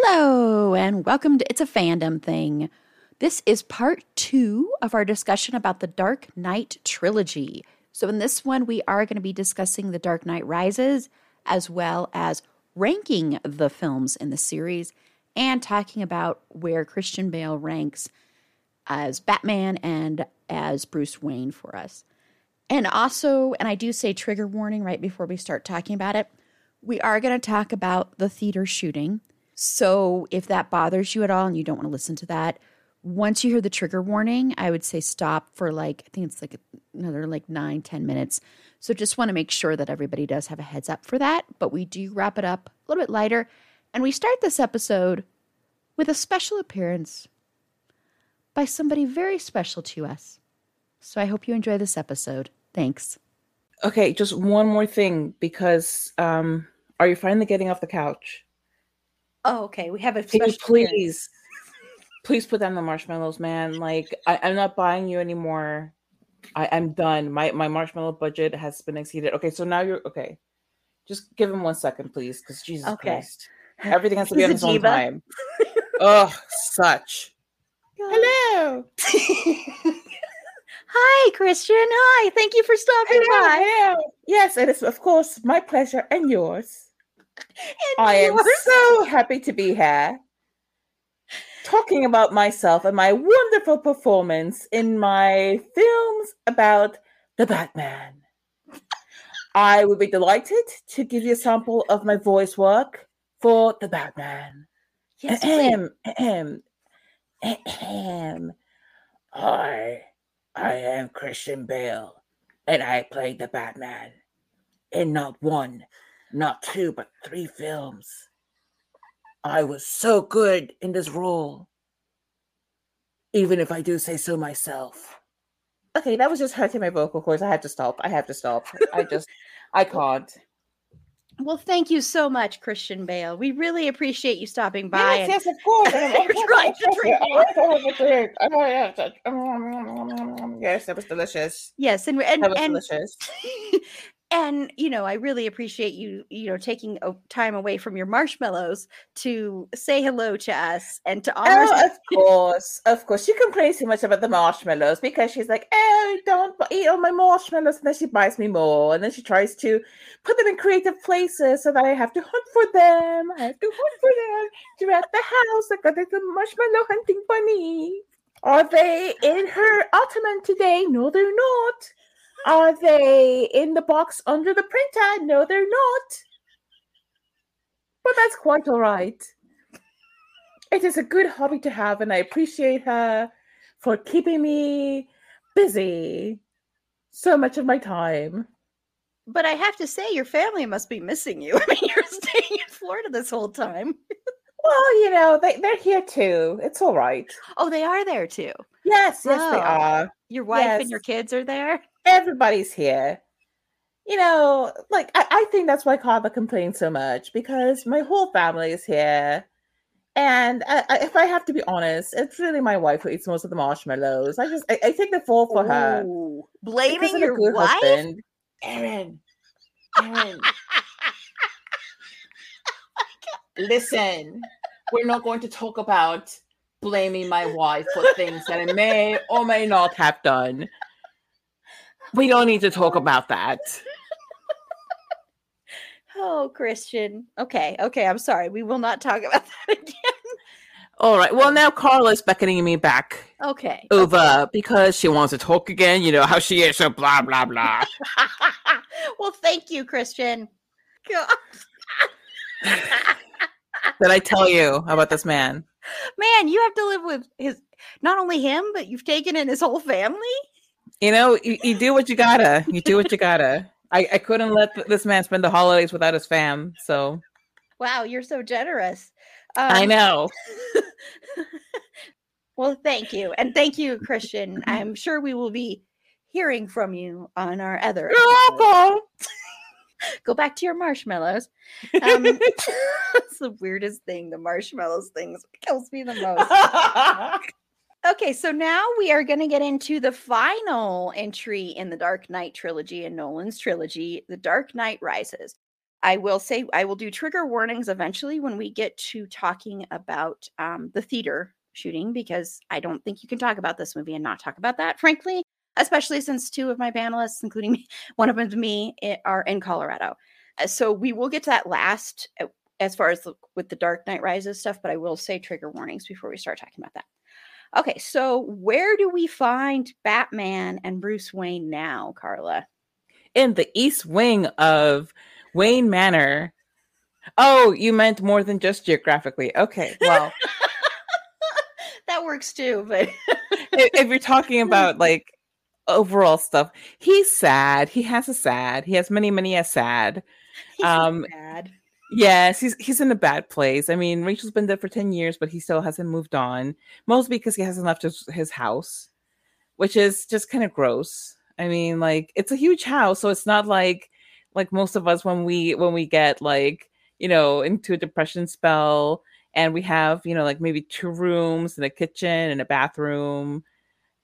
Hello, and welcome to It's a Fandom Thing. This is part two of our discussion about the Dark Knight trilogy. So, in this one, we are going to be discussing The Dark Knight Rises, as well as ranking the films in the series and talking about where Christian Bale ranks as Batman and as Bruce Wayne for us. And also, and I do say trigger warning right before we start talking about it, we are going to talk about the theater shooting. So if that bothers you at all and you don't want to listen to that, once you hear the trigger warning, I would say stop for like, I think it's like another like nine, ten minutes. So just want to make sure that everybody does have a heads up for that. But we do wrap it up a little bit lighter. And we start this episode with a special appearance by somebody very special to us. So I hope you enjoy this episode. Thanks. Okay, just one more thing because um are you finally getting off the couch? Oh, okay. We have a Can you special appearance. please please put down the marshmallows, man. Like I, I'm not buying you anymore. I, I'm done. My my marshmallow budget has been exceeded. Okay, so now you're okay. Just give him one second, please, because Jesus Okay. Christ. Everything has to be on its own time. oh, such. Hello. Hi, Christian. Hi. Thank you for stopping Hello, by. hello. Yes, it is of course my pleasure and yours. I am so happy to be here. Talking about myself and my wonderful performance in my films about the Batman. I would be delighted to give you a sample of my voice work for the Batman. Yes. Ahem, ahem, ahem. I, I am Christian Bale, and I played the Batman in not one, not two, but three films. I was so good in this role, even if I do say so myself. Okay, that was just hurting my vocal cords. I had to stop. I have to stop. I just, I can't. Well, thank you so much, Christian Bale. We really appreciate you stopping by. Yes, and- yes, of course. You're trying to drink oh, Yes, that was delicious. yes, and and, That was and delicious. and you know, I really appreciate you, you know, taking a- time away from your marshmallows to say hello to us and to honor. Oh, of course, of course. She complains too much about the marshmallows because she's like, "Oh, don't eat all my marshmallows," and then she buys me more, and then she tries to put them in creative places so that I have to hunt for them. I have to hunt for them throughout the house. Like a little marshmallow hunting bunny. Are they in her ottoman today? No, they're not. Are they in the box under the printer? No, they're not. But that's quite all right. It is a good hobby to have, and I appreciate her for keeping me busy so much of my time. but I have to say, your family must be missing you. I mean, you're staying in Florida this whole time. Well, you know, they, they're here too. It's all right. Oh, they are there too. Yes, yes, they Oh. are. Your wife and your kids are there. Everybody's here. You know, like I, I think that's why Carla complains so much because my whole family is here. And I, I, if I have to be honest, it's really my wife who eats most of the marshmallows. I just I, I take the fall for her. Ooh, because blaming your wife. husband. Erin, Erin, listen. We're not going to talk about blaming my wife for things that I may or may not have done. We don't need to talk about that. Oh, Christian. Okay, okay. I'm sorry. We will not talk about that again. All right. Well, now Carla's beckoning me back Okay. over because she wants to talk again. You know how she is, so blah blah blah. well, thank you, Christian. God. Did I tell you about this man? Man, you have to live with his not only him, but you've taken in his whole family. You know, you, you do what you gotta. You do what you gotta. I, I couldn't let th- this man spend the holidays without his fam. So Wow, you're so generous. I Um, know. Well, thank you. And thank you, Christian. I'm sure we will be hearing from you on our other. Go back to your marshmallows. Um, it's the weirdest thing. The marshmallows things kills me the most. Okay, so now we are going to get into the final entry in the Dark Knight trilogy and Nolan's trilogy, The Dark Knight Rises. I will say I will do trigger warnings eventually when we get to talking about um, the theater shooting because I don't think you can talk about this movie and not talk about that, frankly, especially since two of my panelists, including me, one of them me, are in Colorado. Uh, So we will get to that last uh, as far as the, with the Dark Knight Rises stuff, but I will say trigger warnings before we start talking about that. Okay, so where do we find Batman and Bruce Wayne now, Carla? In the east wing of Wayne Manor. Oh, you meant more than just geographically. Okay. Well, that works too, but if, if you're talking about like overall stuff, he's sad. He has a sad. He has many, many a sad. he's Um, bad. Yes, he's he's in a bad place. I mean, Rachel's been there for 10 years, but he still hasn't moved on. Mostly because he hasn't left his, his house, which is just kind of gross. I mean, like it's a huge house, so it's not like like most of us when we when we get like, you know, into a depression spell and we have, you know, like maybe two rooms and a kitchen and a bathroom.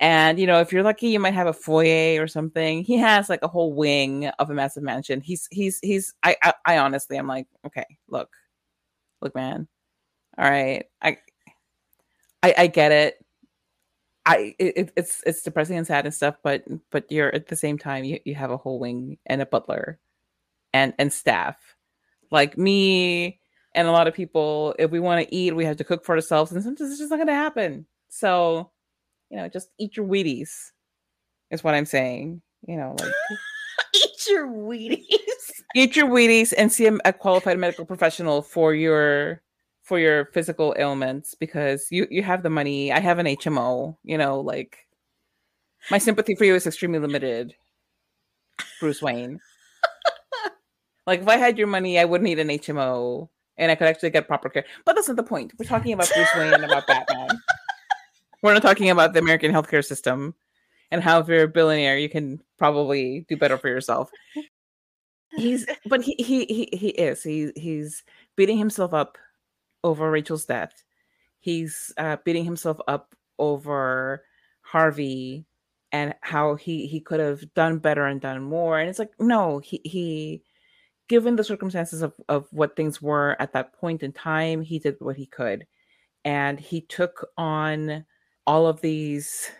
And you know, if you're lucky, you might have a foyer or something. He has like a whole wing of a massive mansion. He's he's he's. I I, I honestly, I'm like, okay, look, look, man. All right, I I, I get it. I it, it's it's depressing and sad and stuff, but but you're at the same time you, you have a whole wing and a butler, and and staff, like me and a lot of people. If we want to eat, we have to cook for ourselves, and sometimes it's just not going to happen. So you know, just eat your Wheaties, is what I'm saying. You know, like Eat your Wheaties. eat your Wheaties and see a, qualified medical professional for your for your physical ailments because you you have the money. I have an HMO. You know, like my sympathy for you is extremely limited. Bruce Wayne. like if I had your money, I would need an HMO and I could actually get proper care. But that's not the point. We're talking about Bruce Wayne and about Batman. We're not talking about the American healthcare system and how if you're a billionaire, you can probably do better for yourself. He's but he he he, he is. He he's beating himself up over Rachel's death. He's uh, beating himself up over Harvey and how he he could have done better and done more. And it's like no, he he given the circumstances of of what things were at that point in time, he did what he could, and he took on all of these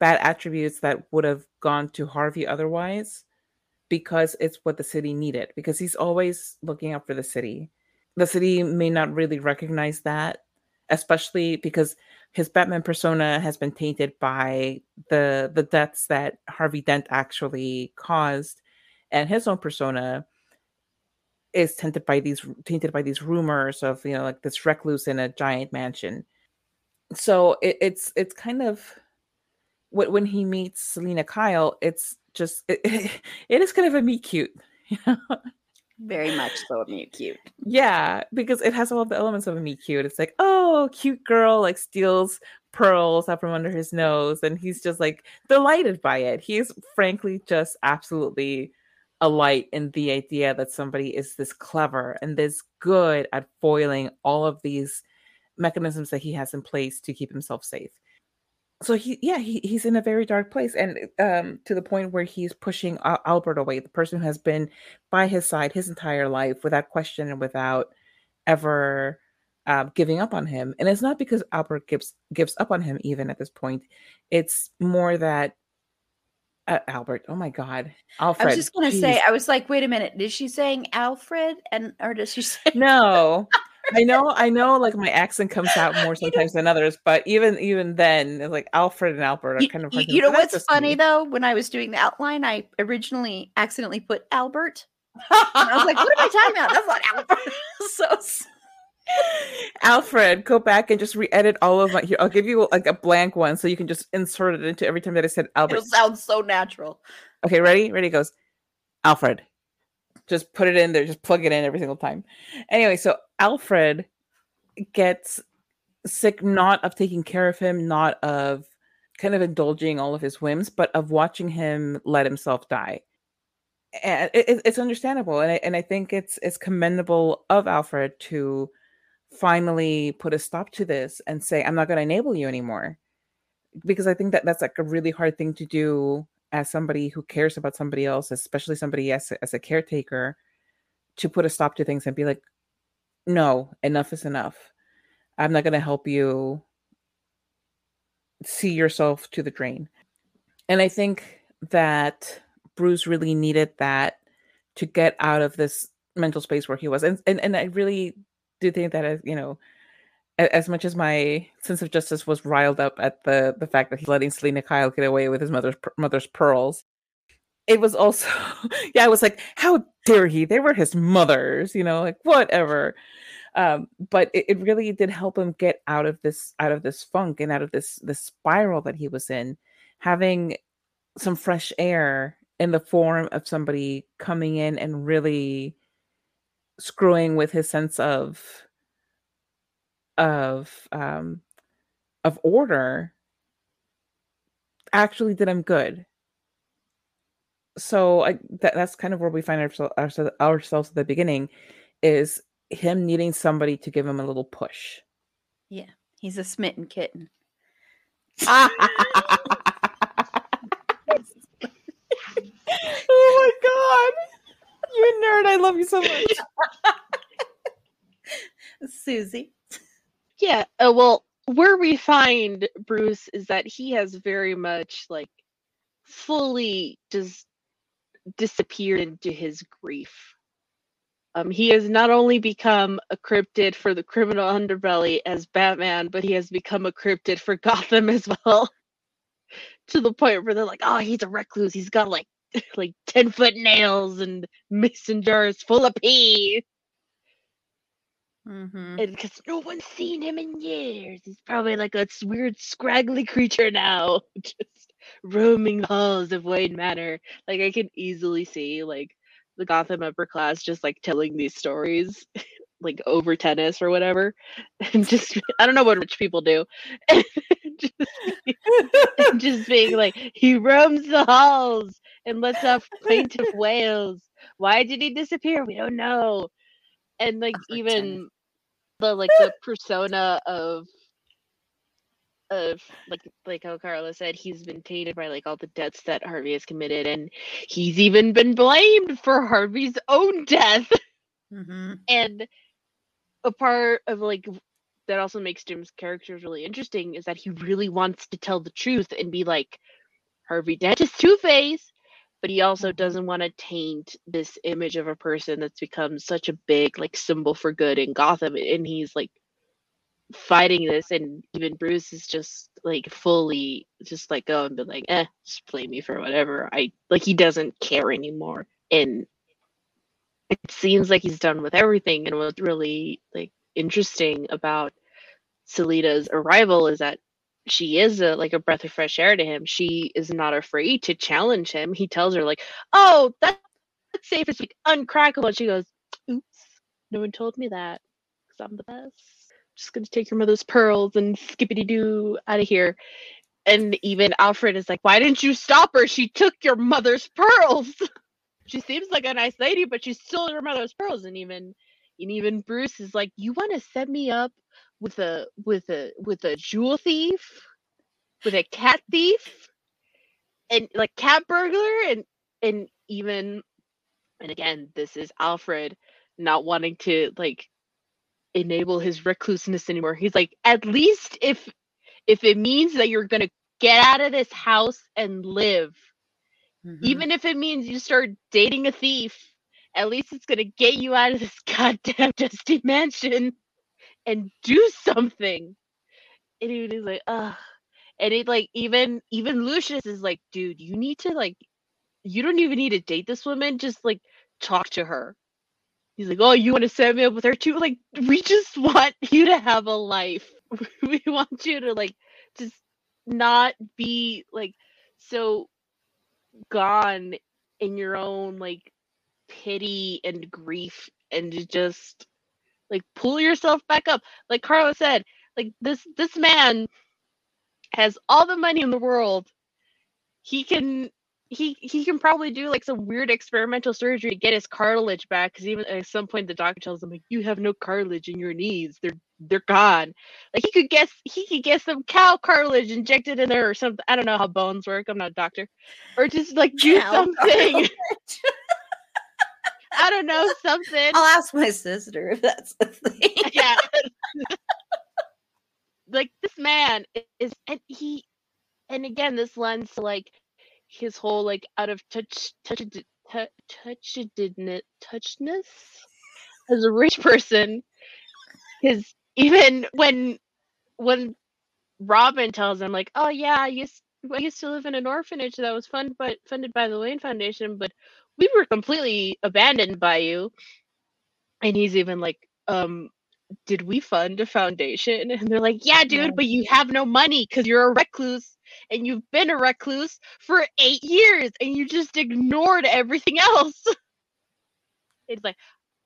bad attributes that would have gone to Harvey otherwise because it's what the city needed because he's always looking out for the city. The city may not really recognize that especially because his Batman persona has been tainted by the the deaths that Harvey Dent actually caused and his own persona is tainted by these tainted by these rumors of you know like this recluse in a giant mansion so it, it's it's kind of wh- when he meets Selina Kyle, it's just it, it is kind of a meet cute. you know? Very much so a meet cute. yeah, because it has all the elements of a meet cute. It's like, oh, cute girl like steals pearls out from under his nose, and he's just like delighted by it. He's frankly just absolutely a light in the idea that somebody is this clever and this good at foiling all of these mechanisms that he has in place to keep himself safe so he yeah he, he's in a very dark place and um to the point where he's pushing Al- albert away the person who has been by his side his entire life without question and without ever uh, giving up on him. And it's not because Albert gives gives up on him even at this point. It's more that uh, Albert. Oh my God, Alfred. I was just gonna geez. say. I was like, wait a minute. Is she saying Alfred and or does she say no? I know, I know. Like my accent comes out more sometimes than others, but even even then, like Alfred and Albert are kind of. You, you know what's funny me. though? When I was doing the outline, I originally accidentally put Albert. I was like, "What am I talking about? That's not Albert." so Alfred, go back and just re-edit all of my. Here, I'll give you like a blank one, so you can just insert it into every time that I said Albert. It sounds so natural. Okay, ready? Ready? Goes, Alfred. Just put it in there. Just plug it in every single time. Anyway, so Alfred gets sick not of taking care of him, not of kind of indulging all of his whims, but of watching him let himself die. And it, it's understandable, and I, and I think it's it's commendable of Alfred to finally put a stop to this and say i'm not going to enable you anymore because i think that that's like a really hard thing to do as somebody who cares about somebody else especially somebody as, as a caretaker to put a stop to things and be like no enough is enough. I'm not going to help you see yourself to the drain. And i think that bruce really needed that to get out of this mental space where he was. And and, and i really do think that as you know as much as my sense of justice was riled up at the the fact that he's letting Selina Kyle get away with his mother's mother's pearls, it was also yeah, I was like, how dare he? They were his mother's, you know, like whatever. Um, but it, it really did help him get out of this out of this funk and out of this this spiral that he was in, having some fresh air in the form of somebody coming in and really screwing with his sense of of um of order actually did him good so I, that, that's kind of where we find ourselves, ourselves at the beginning is him needing somebody to give him a little push yeah he's a smitten kitten oh my god you nerd. I love you so much. Susi. Yeah. Uh, well, where we find Bruce is that he has very much like fully just disappeared into his grief. Um, he has not only become a cryptid for the criminal underbelly as Batman, but he has become a cryptid for Gotham as well. to the point where they're like, oh, he's a recluse. He's got like like 10 foot nails and mason jars full of pee. Mm-hmm. And because no one's seen him in years, he's probably like a weird, scraggly creature now, just roaming the halls of Wayne Manor. Like I can easily see like the Gotham upper class just like telling these stories, like over tennis or whatever, and just I don't know what rich people do, just, just being like he roams the halls and lets off plaintive wails. Why did he disappear? We don't know. And like even the like the persona of of like like how Carla said, he's been tainted by like all the deaths that Harvey has committed, and he's even been blamed for Harvey's own death. Mm-hmm. And a part of like that also makes Jim's characters really interesting is that he really wants to tell the truth and be like Harvey Dent is Two Face, but he also mm-hmm. doesn't want to taint this image of a person that's become such a big like symbol for good in Gotham and he's like fighting this and even Bruce is just like fully just like go and be like eh just play me for whatever I like he doesn't care anymore and it seems like he's done with everything and what's really like interesting about Selina's arrival is that she is a, like a breath of fresh air to him. She is not afraid to challenge him. He tells her like, "Oh, that's safe as like uncrackable." And she goes, "Oops, no one told me that because I'm the best. Just gonna take your mother's pearls and skippity doo out of here." And even Alfred is like, "Why didn't you stop her? She took your mother's pearls. she seems like a nice lady, but she stole your mother's pearls." And even and even Bruce is like, "You want to set me up with a with a with a jewel thief, with a cat thief, and like cat burglar, and and even and again, this is Alfred not wanting to like enable his recluseness anymore. He's like, at least if if it means that you're gonna get out of this house and live, Mhm. even if it means you start dating a thief, at least it's gonna get you out of this goddamn dusty mansion and do something. And he was like, ugh. And it like even even Lucius is like, dude, you need to like you don't even need to date this woman, just like talk to her. He's like, Oh, you want to set me up with her too? Like, we just want you to have a life. we want you to like just not be like so gone in your own like pity and grief and just like pull yourself back up. Like carla said like this this man has all the money in the world. He can he he can probably do like some weird experimental surgery to get his cartilage back because even at some point the doctor tells him like you have no cartilage in your knees. They're they're gone. Like he could guess he could get some cow cartilage injected in there or something. I don't know how bones work. I'm not a doctor. Or just like do Cow something i don't know something I'll ask my sister if that's the thing. yeah. like this man is and he and again this lends to like his whole like out of touch touch touch touchedness touchness as a rich person his even when when Robin tells him like oh yeah I used I used to live in an orphanage that was funded by funded by the Wayne Foundation but we were completely abandoned by you. And he's even like um did we fund a foundation? And they're like yeah dude but you have no money because you're a recluse and you've been a recluse for eight years and you just ignored everything else. It's like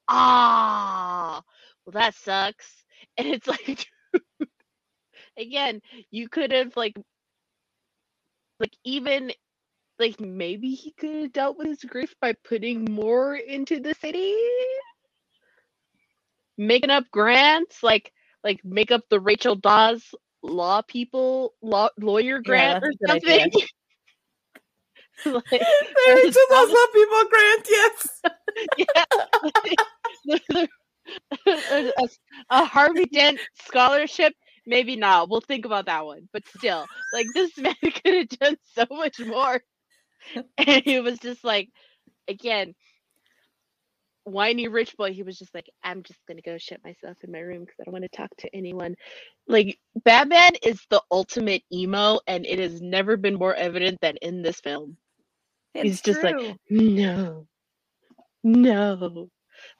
ah well that sucks. And it's like again you could have like like even like maybe he could have dealt with his grief by putting more into the city making up grants like like make up the rachel dawes law people law lawyer grant or good idea. something like, to those probably- love people grant, yes. yeah. a, a Harvey Dent scholarship, maybe not. We'll think about that one. But still, like this man could have done so much more. And he was just like, again, whiny rich boy. He was just like, I'm just gonna go shut myself in my room because I don't want to talk to anyone. Like Batman is the ultimate emo, and it has never been more evident than in this film. He's It's just like, no, no.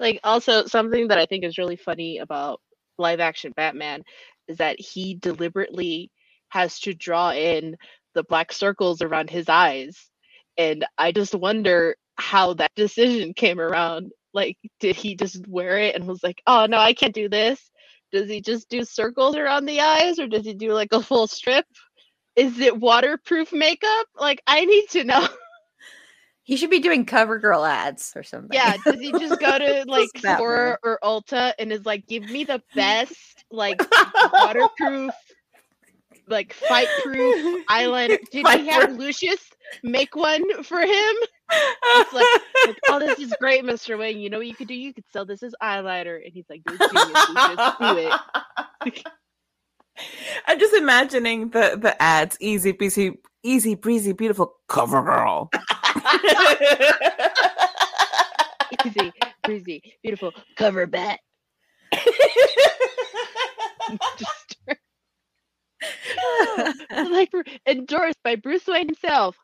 Like, also, something that I think is really funny about live action Batman is that he deliberately has to draw in the black circles around his eyes. And I just wonder how that decision came around. Like, did he just wear it and was like, oh no, I can't do this? Does he just do circles around the eyes or does he do like a full strip? Is it waterproof makeup? Like, I need to know. He should be doing cover girl ads or something. Yeah, does he just go to like Sephora or Ulta and is like, give me the best like waterproof, like fight proof eyeliner? Did he have Fight-proof. Lucius make one for him? It's like, like, oh, this is great, Mr. Wayne. You know what you could do? You could sell this as eyeliner. And he's like, you're genius, Lucius. Do it. I'm just imagining the the ads, easy breezy, easy breezy, beautiful cover girl. Easy, breezy, beautiful cover bat. Just- like endorsed by Bruce Wayne himself.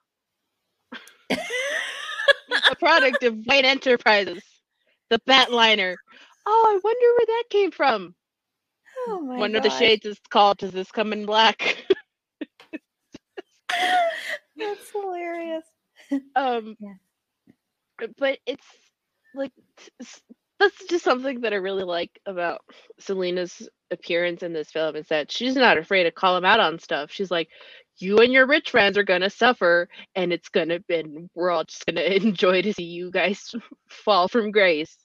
a product of Wayne Enterprises. The Batliner. Oh, I wonder where that came from. Oh my One of the shades is called Does This Come in Black? That's hilarious. um Yeah. but it's like that's just something that I really like about Selina's appearance in this film is that she's not afraid to call him out on stuff. She's like, you and your rich friends are gonna suffer, and it's gonna be. We're all just gonna enjoy to see you guys fall from grace.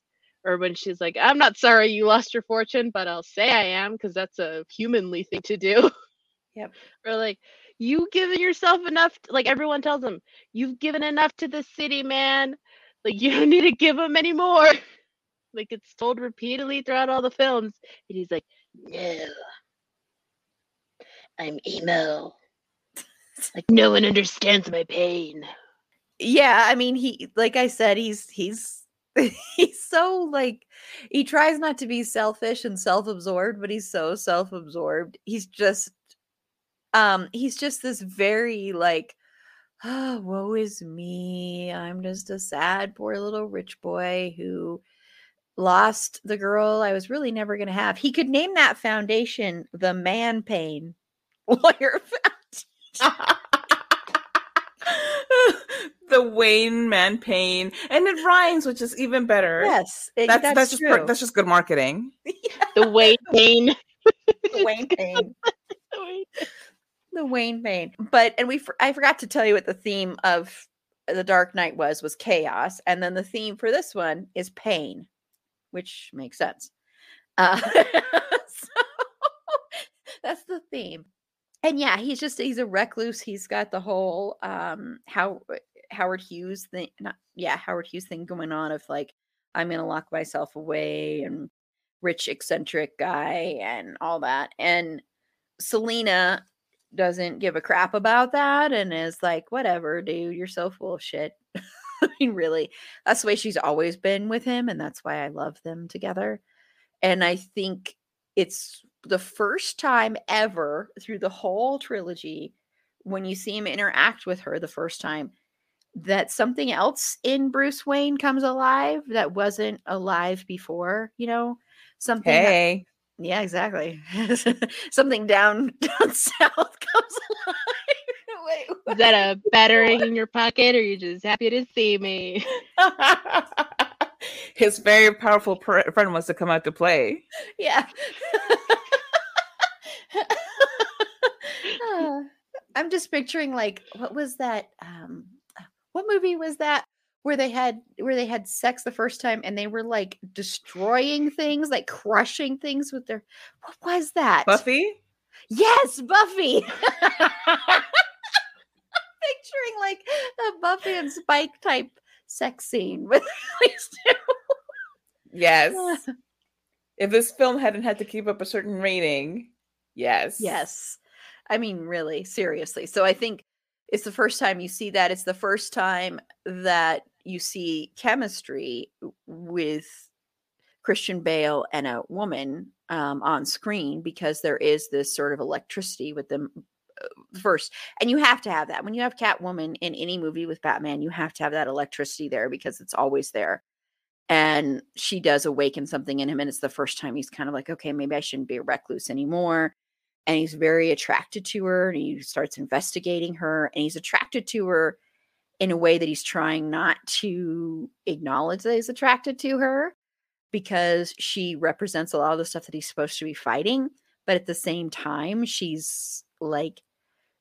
Or when she's like, I'm not sorry you lost your fortune, but I'll say I am because that's a humanly thing to do. Yep. or like, you given yourself enough. like everyone tells him, you've given enough to the city, man. Like you don't need to give them any more. Like it's told repeatedly throughout all the films. And he's like, No. I'm emo. like no one understands my pain. Yeah, I mean he like I said, he's he's he's so like he tries not to be selfish and self-absorbed, but he's so self-absorbed. He's just um he's just this very like oh, woe is me. I'm just a sad poor little rich boy who lost the girl I was really never going to have. He could name that foundation the Man Pain Lawyer Foundation. the Wayne Man Pain, and it rhymes, which is even better. Yes, it- that's that's, that's, just true. per- that's just good marketing. The Wayne pain. the Wayne Pain. the Wayne Pain. But and we for- I forgot to tell you what the theme of the Dark Knight was was chaos, and then the theme for this one is pain, which makes sense. Uh, so that's the theme. And yeah, he's just he's a recluse. He's got the whole um how Howard Hughes thing not yeah, Howard Hughes thing going on of like I'm gonna lock myself away and rich eccentric guy and all that. And Selina doesn't give a crap about that and is like, whatever, dude, you're so full of shit. I mean, really, that's the way she's always been with him, and that's why I love them together. And I think it's the first time ever through the whole trilogy when you see him interact with her the first time that something else in Bruce Wayne comes alive that wasn't alive before, you know? Something that- Hey, yeah, exactly. Something down down south comes alive. Wait, Is that a batarang in your pocket or you just happy to see me? his very powerful pr- friend wants to come out to play. yeah. Uh, I'm just picturing like what was that? Um, what movie was that where they had where they had sex the first time and they were like destroying things, like crushing things with their. What was that? Buffy. Yes, Buffy. Picturing like a Buffy and Spike type sex scene with these two. Yes. if this film hadn't had to keep up a certain rating, yes. Yes. I mean, really, seriously. So I think it's the first time you see that. It's the first time that you see chemistry with Christian Bale and a woman um, on screen because there is this sort of electricity with them first. And you have to have that. When you have Catwoman in any movie with Batman, you have to have that electricity there because it's always there. And she does awaken something in him. And it's the first time he's kind of like, okay, maybe I shouldn't be a recluse anymore and he's very attracted to her and he starts investigating her and he's attracted to her in a way that he's trying not to acknowledge that he's attracted to her because she represents a lot of the stuff that he's supposed to be fighting but at the same time she's like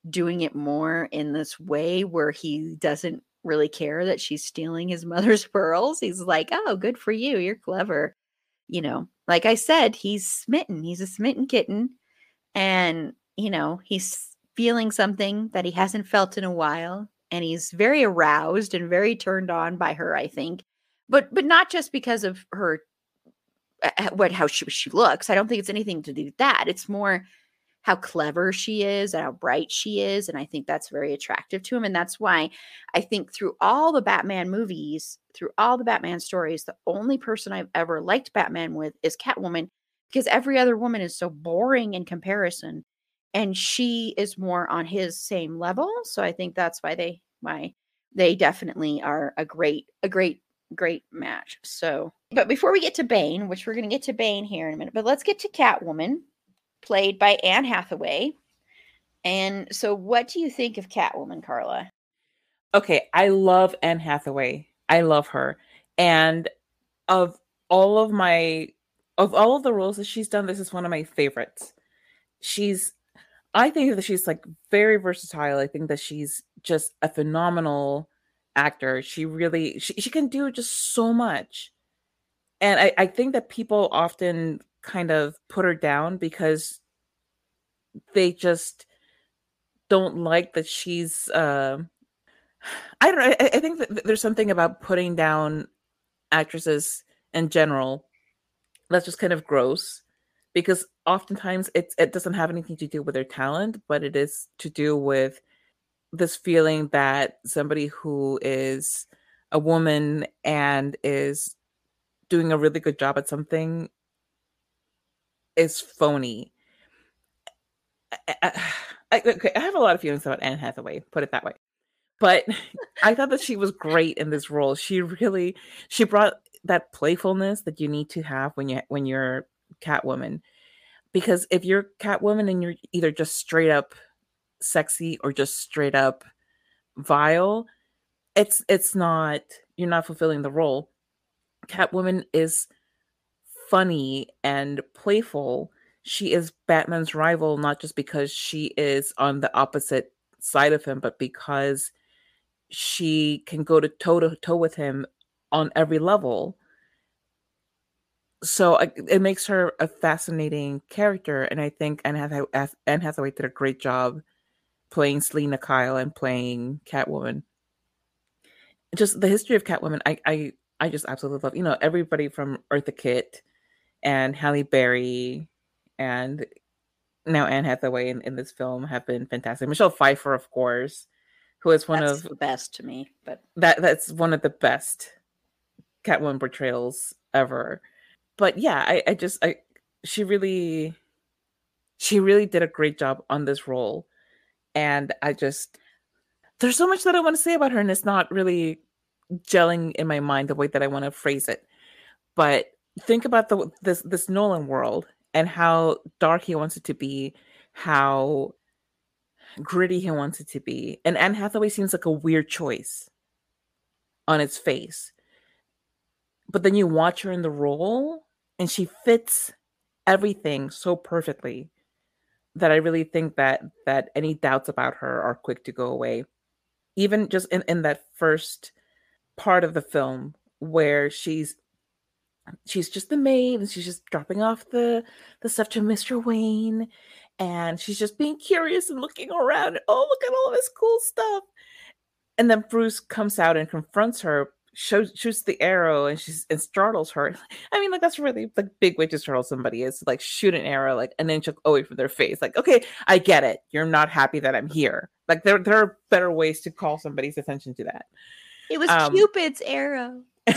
doing it more in this way where he doesn't really care that she's stealing his mother's pearls. He's like oh good for you you're clever. You know like i said he's smitten he's a smitten kitten and you know he's feeling something that he hasn't felt in a while and he's very aroused and very turned on by her i think. But but not just because of her what how she, she looks. I don't think it's anything to do with that. It's more how clever she is and how bright she is and i think that's very attractive to him and that's why i think through all the batman movies through all the batman stories the only person i've ever liked batman with is catwoman because every other woman is so boring in comparison and she is more on his same level so i think that's why they why they definitely are a great a great great match so but before we get to bane which we're going to get to bane here in a minute but let's get to catwoman played by anne hathaway and so what do you think of catwoman carla Okay, I love Anne Hathaway. I love her. And of all of my of all of the roles that she's done, this is one of my favorites. She's I think that she's like very versatile. I think that she's just a phenomenal actor. She really she, she can do just so much. And I, I think that people often kind of put her down because they just don't like that she's uh, I don't know. I, I think that there's something about putting down actresses in general that's just kind of gross because oftentimes it's it doesn't have anything to do with their talent, but it is to do with this feeling that somebody who is a woman and is doing a really good job at something is phony. I, I, okay, I have a lot of feelings about Anne Hathaway, put it that way. But I thought that she was great in this role. She really she brought that playfulness that you need to have when you when you're Catwoman. Because if you're Catwoman and you're either just straight up sexy or just straight up vile, it's it's not you're not fulfilling the role. Catwoman is funny and playful. She is Batman's rival not just because she is on the opposite side of him, but because she can go to toe to toe with him on every level. So it makes her a fascinating character, and I think Anne Hathaway, Anne Hathaway did a great job playing Selina Kyle and playing Catwoman. Just the history of Catwoman, I I I just absolutely love. You know, everybody from Eartha Kitt and Halle Berry and now Anne Hathaway in, in this film have been fantastic. Michelle Pfeiffer, of course, who is one That's of the best to me. But that that's one of the best Catwoman portrayals ever. But yeah, I, I just I she really she really did a great job on this role. And I just there's so much that I want to say about her, and it's not really gelling in my mind the way that I want to phrase it. But think about the this this Nolan world and how dark he wants it to be, how gritty he wants it to be. And Anne Hathaway seems like a weird choice on its face. But then you watch her in the role and she fits everything so perfectly that I really think that that any doubts about her are quick to go away. Even just in, in that first part of the film where she's she's just the maid and she's just dropping off the the stuff to Mr. Wayne and she's just being curious and looking around. And, oh, look at all this cool stuff. And then Bruce comes out and confronts her, shows, shoots the arrow, and she's and startles her. I mean, like that's really like big way to startle somebody is like shoot an arrow like an inch away from their face. Like, okay, I get it. You're not happy that I'm here. Like there, there are better ways to call somebody's attention to that. it was Um, Cupid's arrow.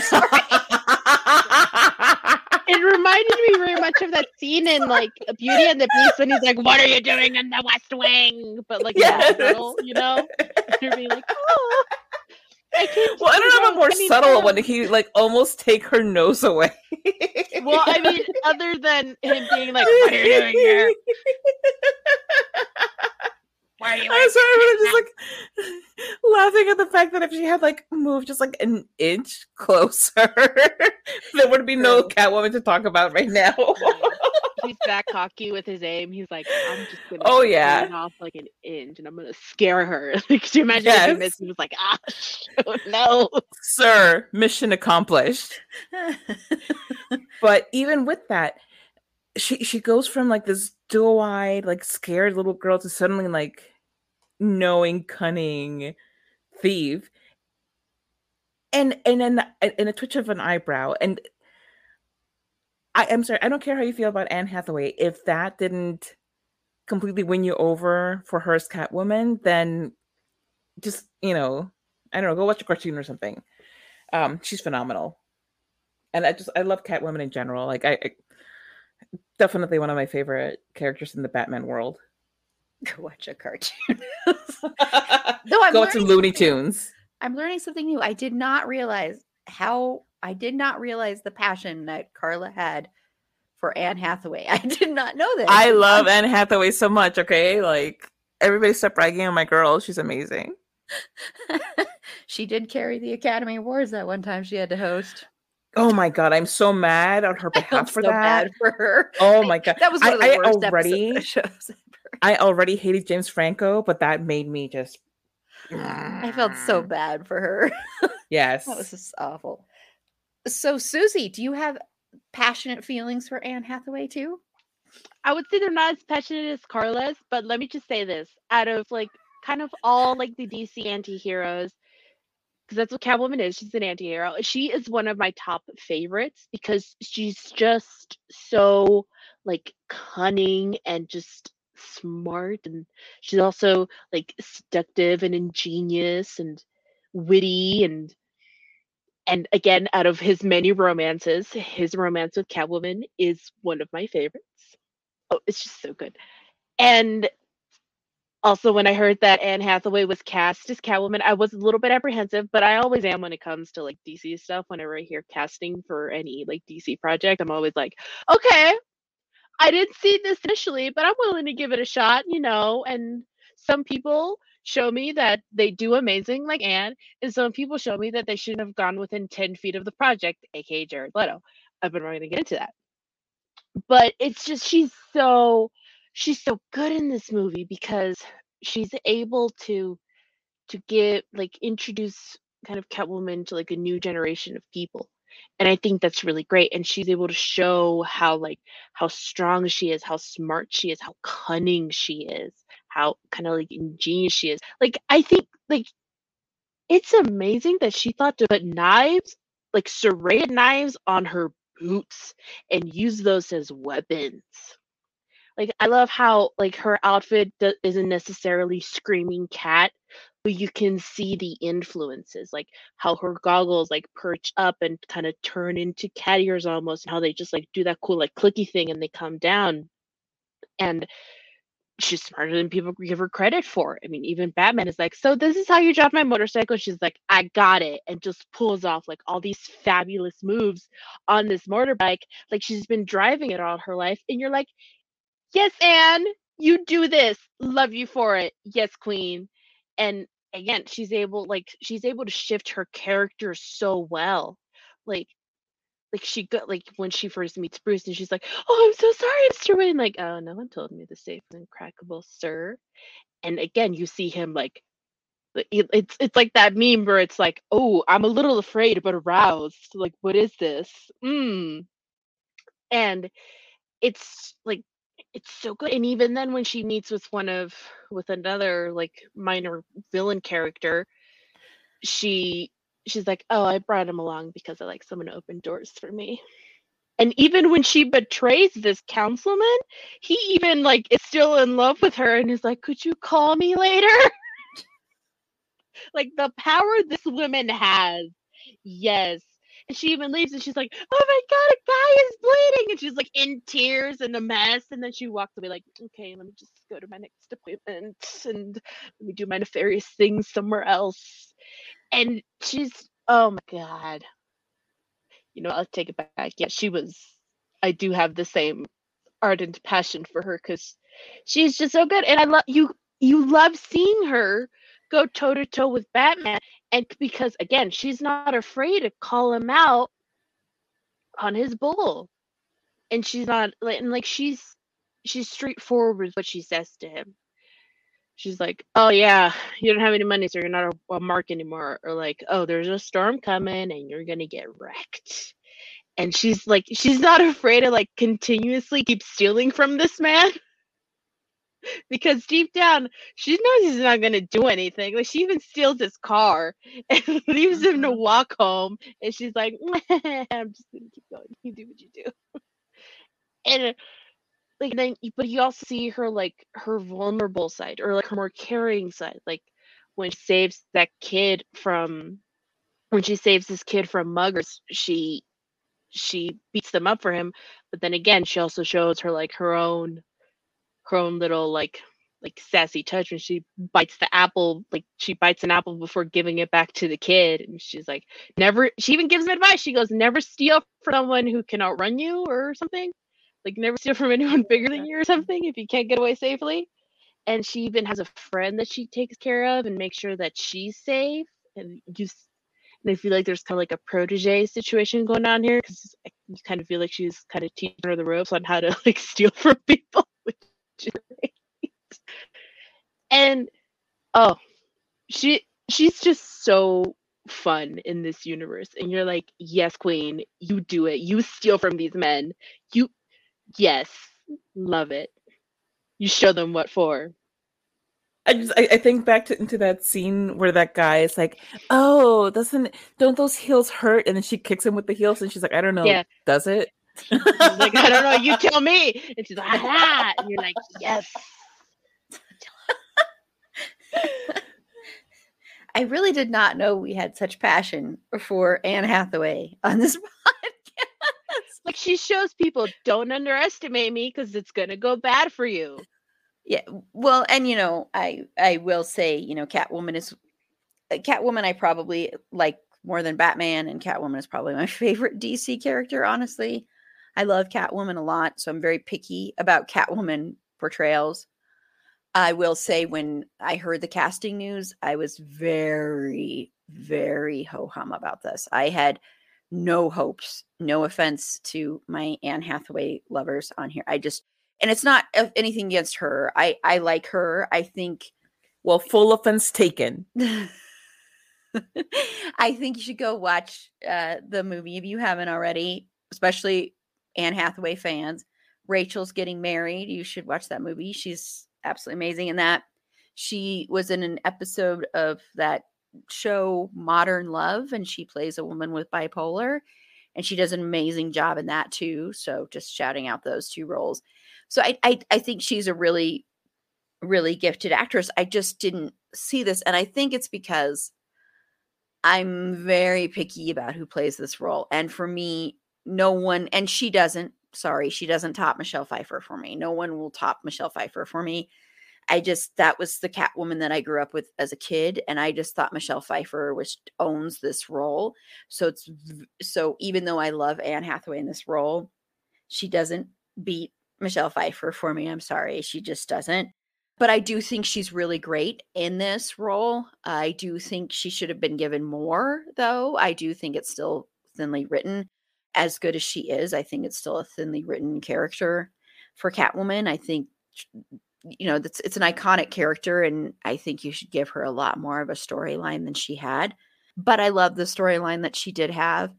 It reminded me very much of that scene in like Beauty and the Beast when he's like, "What are you doing in the West Wing?" But like, Yes. subtle, you know, you're being like, "Oh, I can't." well, I don't know about more subtle one. he like almost take her nose away. Well, I mean, other than him being like, "What are you doing here?" Why are you?" I'm sorry, but I'm just like laughing at the fact that if she had like moved just like an inch closer, there would be no. Catwoman to talk about right now. He's that cocky with his aim. He's like, "I'm just gonna." Oh, yeah. off like an inch, and I'm gonna scare her. Like, could you imagine if he missed? He was like, "Ah, no." Sir, mission accomplished. But even with that, she she goes from like this dual-eyed, like scared little girl to suddenly like knowing, cunning thief. And and then in a twitch of an eyebrow. And I am sorry, I don't care how you feel about Anne Hathaway. If that didn't completely win you over for her as Catwoman, then just you know, I don't know, go watch a cartoon or something. Um, she's phenomenal, and I just I love Catwoman in general. Like I, I definitely one of my favorite characters in the Batman world. Go watch a cartoon. No, I'm go watch some Looney. Tunes. I'm learning something new. I did not realize how I did not realize the passion that Carla had for Anne Hathaway. I did not know that. I love Anne Hathaway so much. Okay, like everybody stop bragging on my girl. She's amazing. she did carry the Academy Awards that one time she had to host. Oh my god, I'm so mad on her I behalf for so that. bad for her. Oh my god, That was one of the I- I already- episodes of shows. I already hated James Franco, but that made me just. I felt so mm. bad for her. Yes. That was just awful. So, Susi, do you have passionate feelings for Anne Hathaway too? I would say they're not as passionate as Carla's, but let me just say this: out of like kind of all like the DC anti-heroes, because that's what Catwoman is. She's an anti-hero. She is one of my top favorites because she's just so like cunning and just smart and she's also like seductive and ingenious and witty and and again out of his many romances his romance with catwoman is one of my favorites oh it's just so good and also when i heard that anne hathaway was cast as catwoman i was a little bit apprehensive but i always am when it comes to like dc stuff whenever i hear casting for any like dc project i'm always like okay I didn't see this initially, but I'm willing to give it a shot, you know. And some people show me that they do amazing, like Anne, and some people show me that they shouldn't have gone within 10 feet of the project, aka Jared Leto. I've been going to get into that. But it's just she's so she's so good in this movie because she's able to to get like introduce kind of Catwoman to like a new generation of people and i think that's really great and she's able to show how like how strong she is how smart she is how cunning she is how kind of like ingenious she is like i think like it's amazing that she thought to put knives like serrated knives on her boots and use those as weapons like i love how like her outfit isn't necessarily screaming cat but you can see the influences, like how her goggles like perch up and kind of turn into cat ears almost, and how they just like do that cool like clicky thing and they come down. And she's smarter than people give her credit for. I mean, even Batman is like, "So this is how you drive my motorcycle." She's like, "I got it," and just pulls off like all these fabulous moves on this motorbike, like she's been driving it all her life. And you're like, "Yes, Anne, you do this. Love you for it. Yes, Queen." And again she's able like she's able to shift her character so well like like she got like when she first meets Bruce and she's like, "Oh, I'm so sorry, Mr. Wayne." Like, "Oh, no one told me the safe and crackable, sir." And again, you see him like it's it's like that meme where it's like, "Oh, I'm a little afraid but aroused." Like, what is this? Mm. And it's like it's so good and even then when she meets with one of with another like minor villain character she she's like oh i brought him along because i like someone to open doors for me. And even when she betrays this councilman he even like is still in love with her and is like could you call me later? Like the power this woman has. Yes and she even leaves and she's like, Oh my god, a guy is bleeding. And she's like in tears and a mess. And then she walks away like, okay, let me just go to my next appointment and let me do my nefarious things somewhere else. And she's oh my god. You know, I'll take it back. Yeah, she was I do have the same ardent passion for her because she's just so good. And I love you you love seeing her go toe to toe with Batman. And because again, she's not afraid to call him out on his bull. And she's not like and like she's she's straightforward with what she says to him. She's like, Oh yeah, you don't have any money, so you're not a, a mark anymore. Or like, oh, there's a storm coming and you're gonna get wrecked. And she's like, she's not afraid to like continuously keep stealing from this man. because deep down she knows he's not going to do anything. Like she even steals his car and leaves him to mm-hmm. walk home, and she's like, "I'm just going to keep going. You do what you do." and like then, but you also see her like her vulnerable side or like her more caring side, like when she saves that kid from when she saves this kid from muggers, she she beats them up for him, but then again, she also shows her like her own her own little like like sassy touch when she bites the apple like she bites an apple before giving it back to the kid and she's like never she even gives advice. She goes never steal from someone who can outrun you or something. Like never steal from anyone bigger than you or something if you can't get away safely. And she even has a friend that she takes care of and makes sure that she's safe and you and I feel like there's kind of like a protege situation going on here because you kind of feel like she's kind of teaching her the ropes on how to like steal from people and oh, she she's just so fun in this universe and you're like yes queen you do it you steal from these men you yes love it you show them what for I just I, I think back to into that scene where that guy is like, "Oh, doesn't don't those heels hurt?" And then she kicks him with the heels, and she's like, "I don't know, Yeah. does it?" Like, I don't know, you tell me. And she's like, ah, and you're like, yes. I really did not know we had such passion for Anne Hathaway on this podcast. Like she shows people don't underestimate me because it's gonna go bad for you. Yeah, well, and you know, I I will say, you know, Catwoman is uh, Catwoman. I probably like more than Batman, and Catwoman is probably my favorite DC character. Honestly, I love Catwoman a lot, so I'm very picky about Catwoman portrayals. I will say, when I heard the casting news, I was very, very ho hum about this. I had no hopes. No offense to my Anne Hathaway lovers on here. I just and it's not anything against her. I I like her. I think Well, full offense taken. I think you should go watch uh, the movie if you haven't already, especially Anne Hathaway fans. Rachel's getting married. You should watch that movie. She's absolutely amazing in that. She was in an episode of that show Modern Love, and she plays a woman with bipolar, and she does an amazing job in that too. So just shouting out those two roles. So I I, I think she's a really really gifted actress. I just didn't see this, and I think it's because I'm very picky about who plays this role. And for me, no one, and she doesn't, sorry, she doesn't top Michelle Pfeiffer for me. No one will top Michelle Pfeiffer for me. I just, that was the Catwoman that I grew up with as a kid. And I just thought Michelle Pfeiffer was owns this role. So it's, so even though I love Anne Hathaway in this role, she doesn't beat Michelle Pfeiffer for me. I'm sorry. She just doesn't but I do think she's really great in this role. I do think she should have been given more, though. I do think it's still thinly written. As good as she is, I think it's still a thinly written character for Catwoman. I think, you know, that's it's an iconic character, and I think you should give her a lot more of a storyline than she had. But I love the storyline that she did have.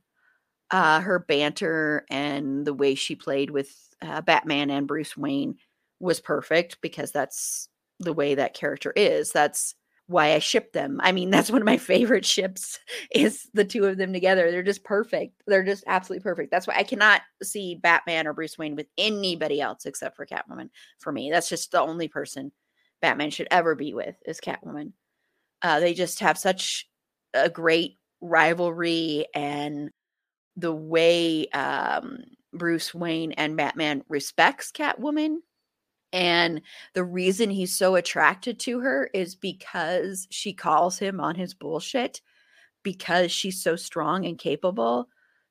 Uh, her banter and the way she played with uh, Batman and Bruce Wayne was perfect because that's the way that character is. That's why I ship them. I mean, that's one of my favorite ships is the two of them together. They're just perfect. They're just absolutely perfect. That's why I cannot see Batman or Bruce Wayne with anybody else except for Catwoman for me. That's just the only person Batman should ever be with is Catwoman. Uh, they just have such a great rivalry and the way um, Bruce Wayne and Batman respects Catwoman and the reason he's so attracted to her is because she calls him on his bullshit, because she's so strong and capable,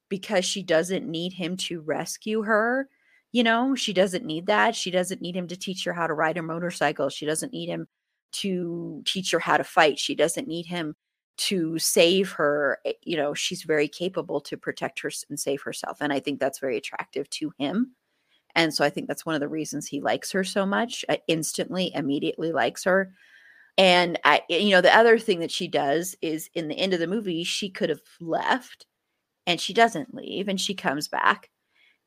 because she doesn't need him to rescue her. You know, she doesn't need that. She doesn't need him to teach her how to ride a motorcycle. She doesn't need him to teach her how to fight. She doesn't need him to save her. Eh, You know, she's very capable to protect her and save herself. And I think that's very attractive to him. And so I think that's one of the reasons he likes her so much. I instantly, immediately likes her. And I, you know, the other thing that she does is in the end of the movie, she could have left and she doesn't leave and she comes back.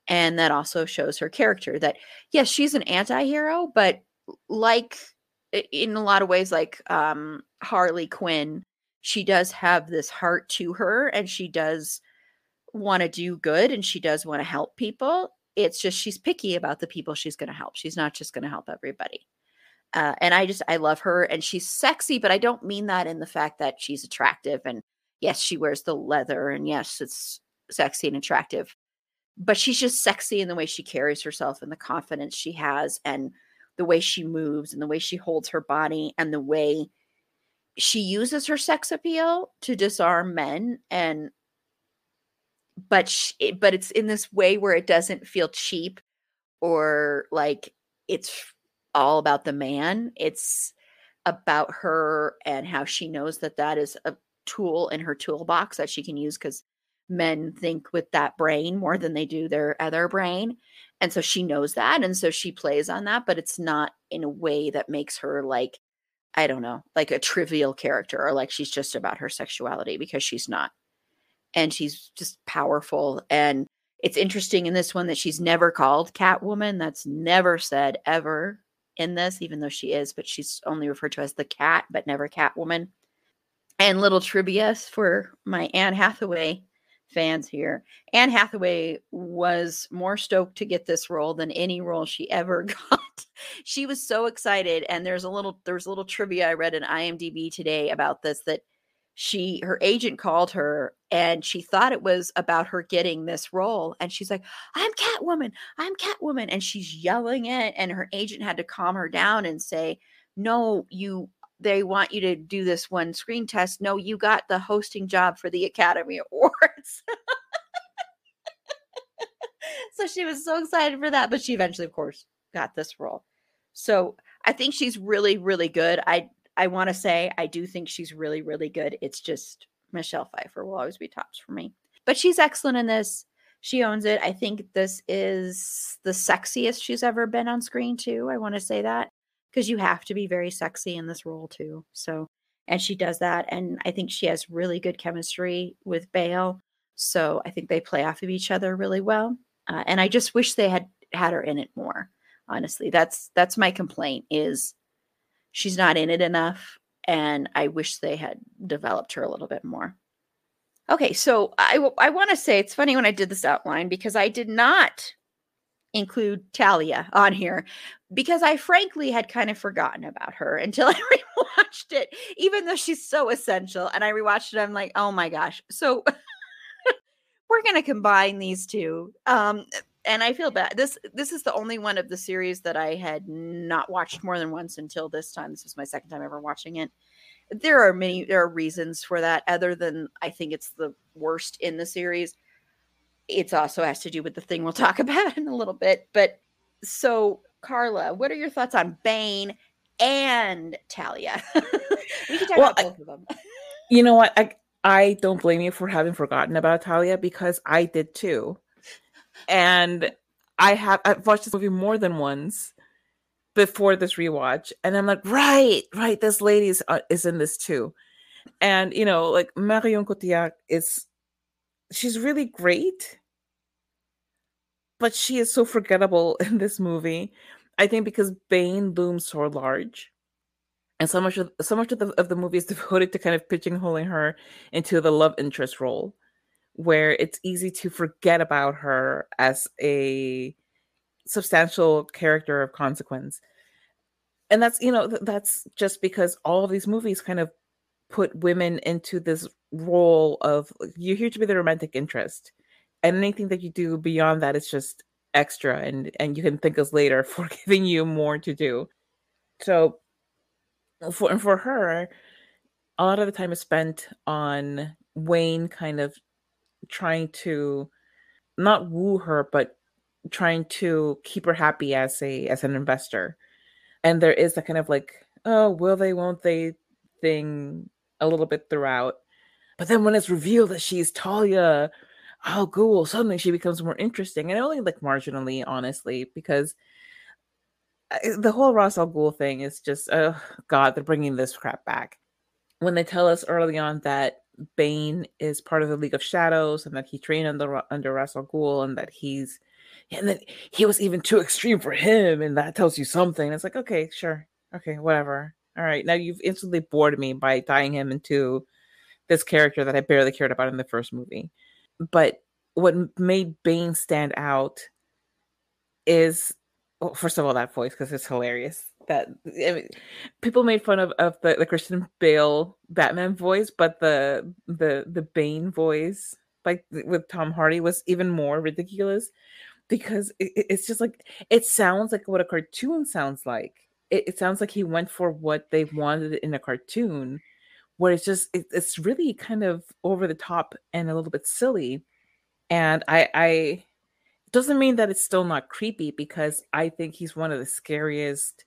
And that also shows her character that, yes, she's an anti hero, but like in a lot of ways, like um, Harley Quinn, she does have this heart to her and she does want to do good and she does want to help people it's just she's picky about the people she's going to help. She's not just going to help everybody. Uh, and I just I love her, and she's sexy, but I don't mean that in the fact that she's attractive. And yes, she wears the leather, and yes, it's sexy and attractive. But she's just sexy in the way she carries herself, and the confidence she has, and the way she moves, and the way she holds her body, and the way she uses her sex appeal to disarm men and but sh- eh, but it's in this way where it doesn't feel cheap or like it's all about the man it's about her and how she knows that that is a tool in her toolbox that she can use because men think with that brain more than they do their other brain and so she knows that and so she plays on that but it's not in a way that makes her like i don't know like a trivial character or like she's just about her sexuality because she's not and she's just powerful and it's interesting in this one that she's never called catwoman that's never said ever in this, even though she is, but she's only referred to as the cat, but never Catwoman. And little trivia for my Anne Hathaway fans here. Anne Hathaway was more stoked to get this role than any role she ever got. she was so excited and there's a little there's a little trivia I read in IMDb today about this that she her agent called her and she thought it was about her getting this role and she's like i'm catwoman i'm catwoman and she's yelling it and her agent had to calm her down and say no you they want you to do this one screen test. No you got the hosting job for the academy awards. So she was so excited for that but she eventually of course got this role. So i think she's really really good. I I want to say I do think she's really, really good. It's just Michelle Pfeiffer will always be tops for me. But she's excellent in this. She owns it. I think this is the sexiest she's ever been on screen, too. I want to say that because you have to be very sexy in this role, too. So, and she does that. And I think she has really good chemistry with Bale. So I think they play off of each other really well. Uh, and I just wish they had had her in it more. Honestly, that's that's my complaint is she's not in it enough and i wish they had developed her a little bit more. Okay so i i want to say it's funny when i did this outline because i did not include talia on here because i frankly had kind of forgotten about her until i rewatched it even though she's so essential and i rewatched it i'm like oh my gosh. So we're going to combine these two um and I feel bad. This this is the only one of the series that I had not watched more than once until this time. This was my second time ever watching it. There are many there are reasons for that other than I think it's the worst in the series. It's also has to do with the thing we'll talk about in a little bit. But so Carla, what are your thoughts on Bane and Talia? we can talk well, about both of them. You know what? I I don't blame you for having forgotten about Talia because I did too and I have I've watched this movie more than once before this rewatch, and I'm like, right, right, this lady is, uh, is in this too, and you know, like Marion Cotillard is, she's really great, but she is so forgettable in this movie. I think because Bane looms so large, and so much of so much of the of the movie is devoted to kind of pigeonholing her into the love interest role where it's easy to forget about her as a substantial character of consequence. And that's, you know, that's just because all of these movies kind of put women into this role of you're here to be the romantic interest. And anything that you do beyond that is just extra and and you can think us later for giving you more to do. So for and for her, a lot of the time is spent on Wayne kind of trying to not woo her, but trying to keep her happy as a as an investor. And there is a kind of like, oh, will they, won't they thing a little bit throughout. But then when it's revealed that she's Talia al Ghul, suddenly she becomes more interesting. And only like marginally, honestly, because uh, the whole Ra's al Ghul thing is just, oh God, they're bringing this crap back. When they tell us early on that Bane is part of the League of Shadows and that he trained under under Ra's al and that he's and that he was even too extreme for him and that tells you something. It's like, okay, sure. Okay, whatever. All right. Now you've instantly bored me by tying him into this character that I barely cared about in the first movie. But what made Bane stand out is well, first of all that voice because it's hilarious that I mean, people made fun of, of the, the Christian Bale Batman voice, but the the the Bane voice, like with Tom Hardy, was even more ridiculous because it, it's just like it sounds like what a cartoon sounds like. It, it, sounds like he went for what they wanted in a cartoon, where it's just it, it's really kind of over the top and a little bit silly. And I I doesn't mean that it's still not creepy because I think he's one of the scariest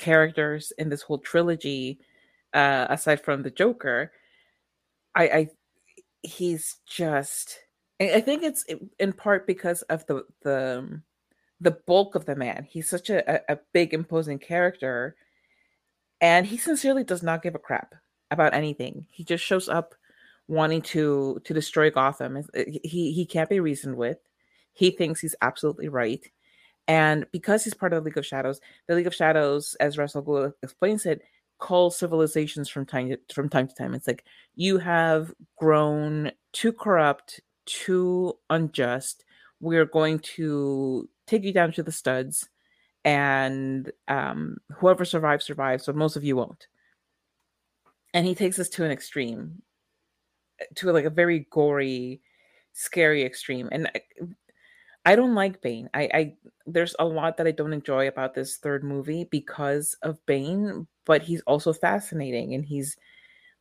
characters in this whole trilogy, uh, aside from the Joker, I, I he's just. I think it's in part because of the the the bulk of the man. He's such a, a big, imposing character, and he sincerely does not give a crap about anything. He just shows up wanting to to destroy Gotham. He he can't be reasoned with. He thinks he's absolutely right, And because he's part of the League of Shadows, the League of Shadows, as Ra's al Ghul explains it, calls civilizations from time to, from time to time. It's like you have grown too corrupt, too unjust. We're going to take you down to the studs, and um, whoever survives survives. So most of you won't. And he takes us to an extreme, to like a very gory, scary extreme. And I, don't like Bane. I, I there's a lot that I don't enjoy about this third movie because of Bane, but he's also fascinating and he's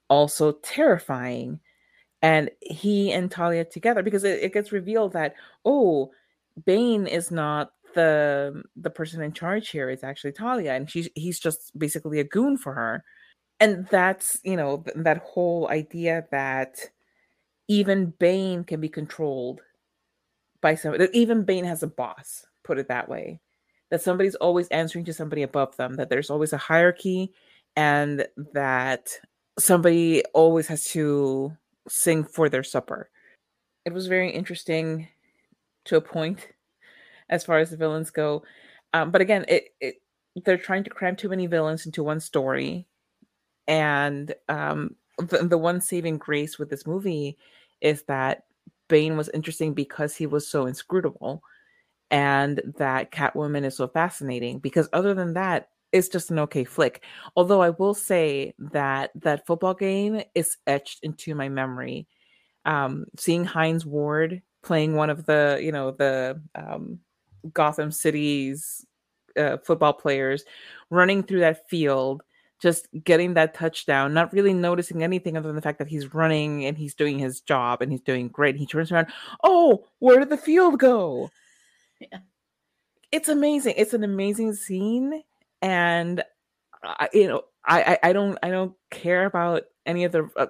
also terrifying. And he and Talia together, because it, it gets revealed that, oh, Bane is not the the person in charge here. It's actually Talia, and she's he's just basically a goon for her. And that's you know th- that whole idea that even Bane can be controlled by somebody. Even Bane has a boss. Put it that way. That somebody's always answering to somebody above them. That there's always a hierarchy, and that somebody always has to sing for their supper. It was very interesting to a point as far as the villains go. Um, but again, it, it they're trying to cram too many villains into one story. And um, the, the one saving grace with this movie is that Bane was interesting because he was so inscrutable and that Catwoman is so fascinating because other than that it's just an okay flick. Although I will say that that football game is etched into my memory. Um, seeing Hines Ward playing one of the, you know, the um, Gotham City's uh, football players running through that field, just getting that touchdown, not really noticing anything other than the fact that he's running and he's doing his job and he's doing great. He turns around, oh, where did the field go? Yeah. It's amazing. It's an amazing scene, and I, you know, I, I, I don't, I don't care about any of the. Uh,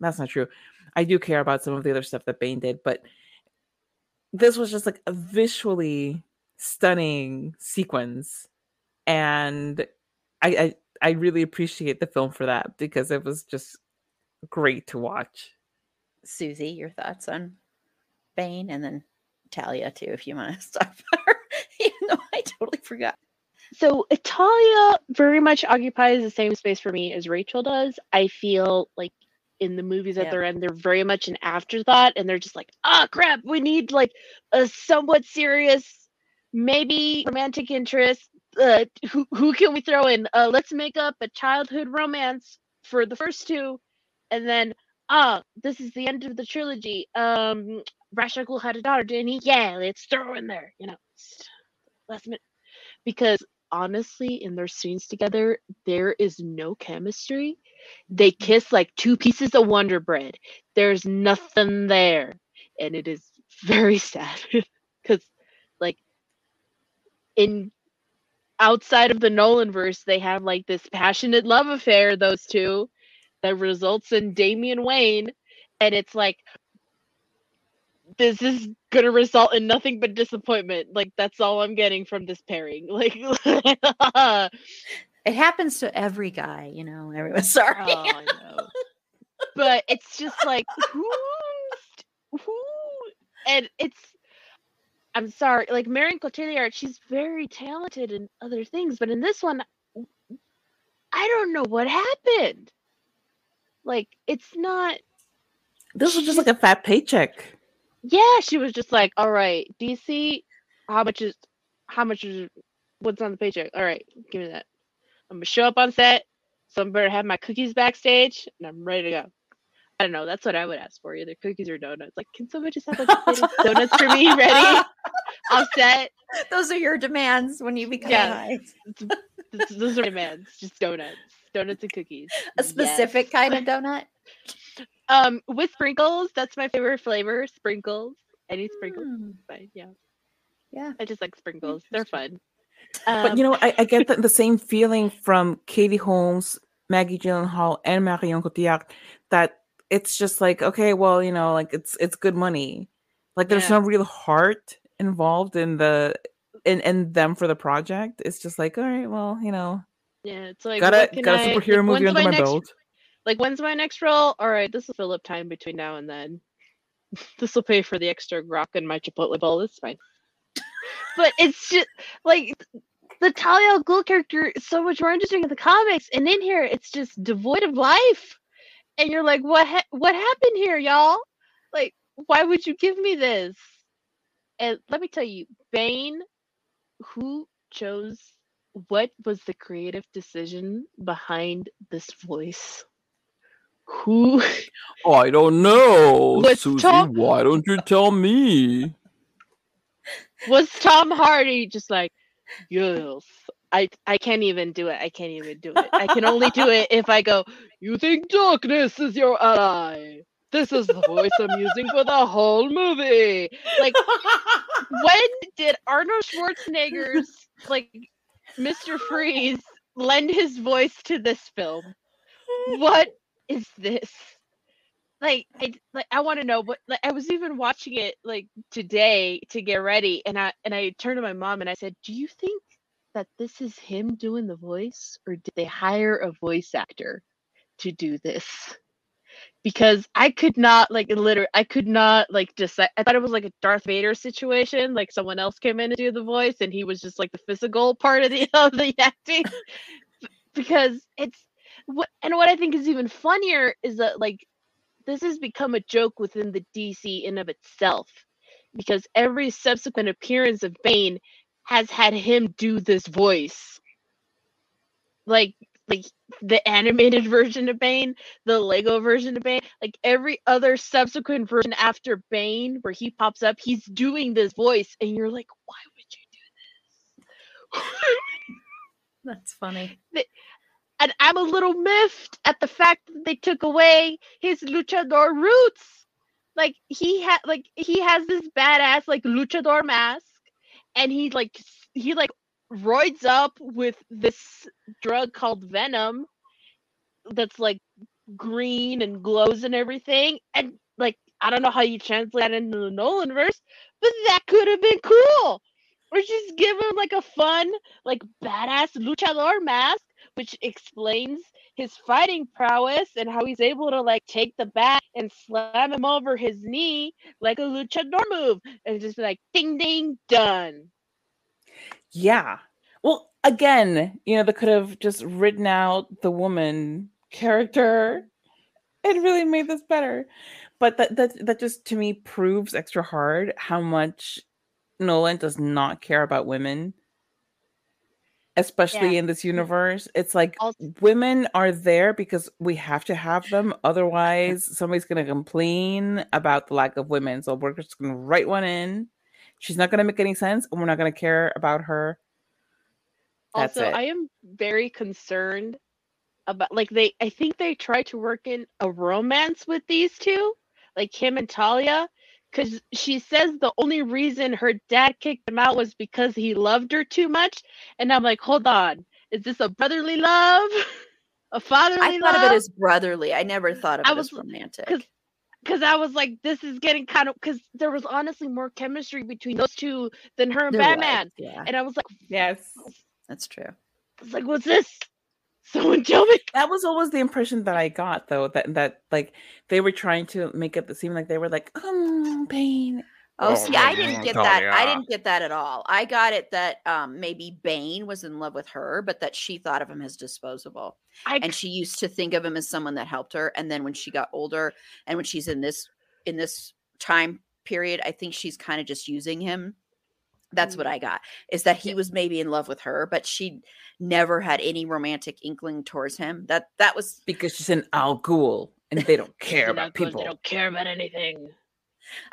that's not true. I do care about some of the other stuff that Bane did, but this was just like a visually stunning sequence and I, I i really appreciate the film for that because it was just great to watch Susi, your thoughts on Bane and then Talia too, if you want to stop her. Even though I totally forgot. So Talia very much occupies the same space for me as Rachel does. I feel like in the movies at Yeah. their end, they're very much an afterthought, and they're just like, ah, crap, we need like a somewhat serious, maybe romantic interest. Uh, who who can we throw in? Uh, let's make up a childhood romance for the first two, and then ah, this is the end of the trilogy. Um, Ra's al Ghul had a daughter, didn't he? Yeah, let's throw in there. You know, last minute because honestly, in their scenes together, there is no chemistry. They kiss like two pieces of Wonder Bread. There's nothing there. And it is very sad because, like, in outside of the Nolan verse, they have like this passionate love affair, those two, that results in Damian Wayne. And it's like, this is gonna result in nothing but disappointment. Like that's all I'm getting from this pairing. Like, oh, It happens to every guy, you know. Everyone's sorry. Oh, I know. But it's just like who's who, and it's. I'm sorry, like Marion Cotillard, she's very talented in other things, but in this one, I don't know what happened. Like, it's not. this was just like a fat paycheck Yeah, she was just like, "All right, DC, how much is, how much is, what's on the paycheck? All right, give me that. I'm gonna show up on set. So I'm better have my cookies backstage, and I'm ready to go. I don't know. That's what I would ask for, either cookies or donuts. Like, can someone just have like a plate of donuts for me ready? on set. Those are your demands when you become Yeah. Hines. Those are my demands. Just donuts, donuts and cookies. A specific Yes. kind of donut. Um, with sprinkles. That's my favorite flavor. Sprinkles. Any sprinkles, Hmm. fine. Yeah, Yeah. I just like sprinkles. They're fun. but Um, you know I, I get the, the same feeling from katie holmes maggie gyllenhaal and marion cotillard that it's just like okay well you know like it's it's good money like there's Yeah. no real heart involved in the in in them for the project it's just like all right well you know Yeah, it's like got a got a I- superhero like, movie under my next, belt Like when's my next role? All right, this will fill up time between now and then. this will pay for the extra guac in my Chipotle bowl. It's fine. but it's just like the Talia al Ghul character is so much more interesting in the comics, and in here it's just devoid of life. And you're like, what? Ha- what happened here, y'all? Like, why would you give me this? And let me tell you, Bane, who chose what was the creative decision behind this voice? Who I don't know, Susi. Tom- Why don't you tell me? was Tom Hardy just like, yes. I I can't even do it. I can't even do it. I can only do it if I go, you think darkness is your ally. This is the voice I'm using for the whole movie. Like when did Arnold Schwarzenegger's like Mr. Freeze lend his voice to this film? What is this? Like I like I want to know what like I was even watching it like today to get ready and I and I turned to my mom and I said, "Do you think that this is him doing the voice or did they hire a voice actor to do this?" because I could not like literally I could not like decide. I thought it was like a Darth Vader situation, like someone else came in to do the voice and he was just like the physical part of the of the acting. because it's what and what I think is even funnier is that like this has become a joke within the DC in of itself. Because every subsequent appearance of Bane has had him do this voice. Like like the animated version of Bane, the Lego version of Bane, like every other subsequent version after Bane where he pops up, he's doing this voice, and you're like, why would you do this? That's funny. and I'm a little miffed at the fact that they took away his luchador roots. Like he had, like he has this badass like luchador mask, and he like he like roids up with this drug called venom, that's like green and glows and everything, and like I don't know how you translate that into the Nolan verse, but that could have been cool. Or just give him like a fun, like badass luchador mask which explains his fighting prowess and how he's able to like take the bat and slam him over his knee like a luchador move and just be like ding ding done. Yeah. Well, again, you know, they could have just written out the woman character and really made this better. But that that that just to me proves extra hard how much Nolan does not care about women. Especially in this mm-hmm. universe. It's like Also- women are there because we have to have them. Otherwise, somebody's gonna complain about the lack of women. So we're just gonna write one in. She's not gonna make any sense, and we're not gonna care about her. That's also, it. I am very concerned about like they I think they try to work in a romance with these two, like him and Talia, because she says the only reason her dad kicked him out was because he loved her too much. And I'm like, hold on, is this a brotherly love? A fatherly I thought love? of it as brotherly. I never thought of I it as was- romantic. 'cause- because I was like, this is getting kind of because there was honestly more chemistry between those two than her and There was, Batman. Yeah, And I was like, Yes. that's true. I was like, what's this? Someone tell me. That was always the impression that I got, though. That that like they were trying to make it seem like they were like, um, pain. Oh, Oh, see, I didn't get that. I didn't get that at all. I got it that um maybe Bane was in love with her, but that she thought of him as disposable. I and she used to think of him as someone that helped her and then when she got older and when she's in this in this time period i think she's kind of just using him that's Mm. what i got is that he was maybe in love with her but she never had any romantic inkling towards him that that was because she's an Al Ghul and they don't care about know, people. They don't care about anything.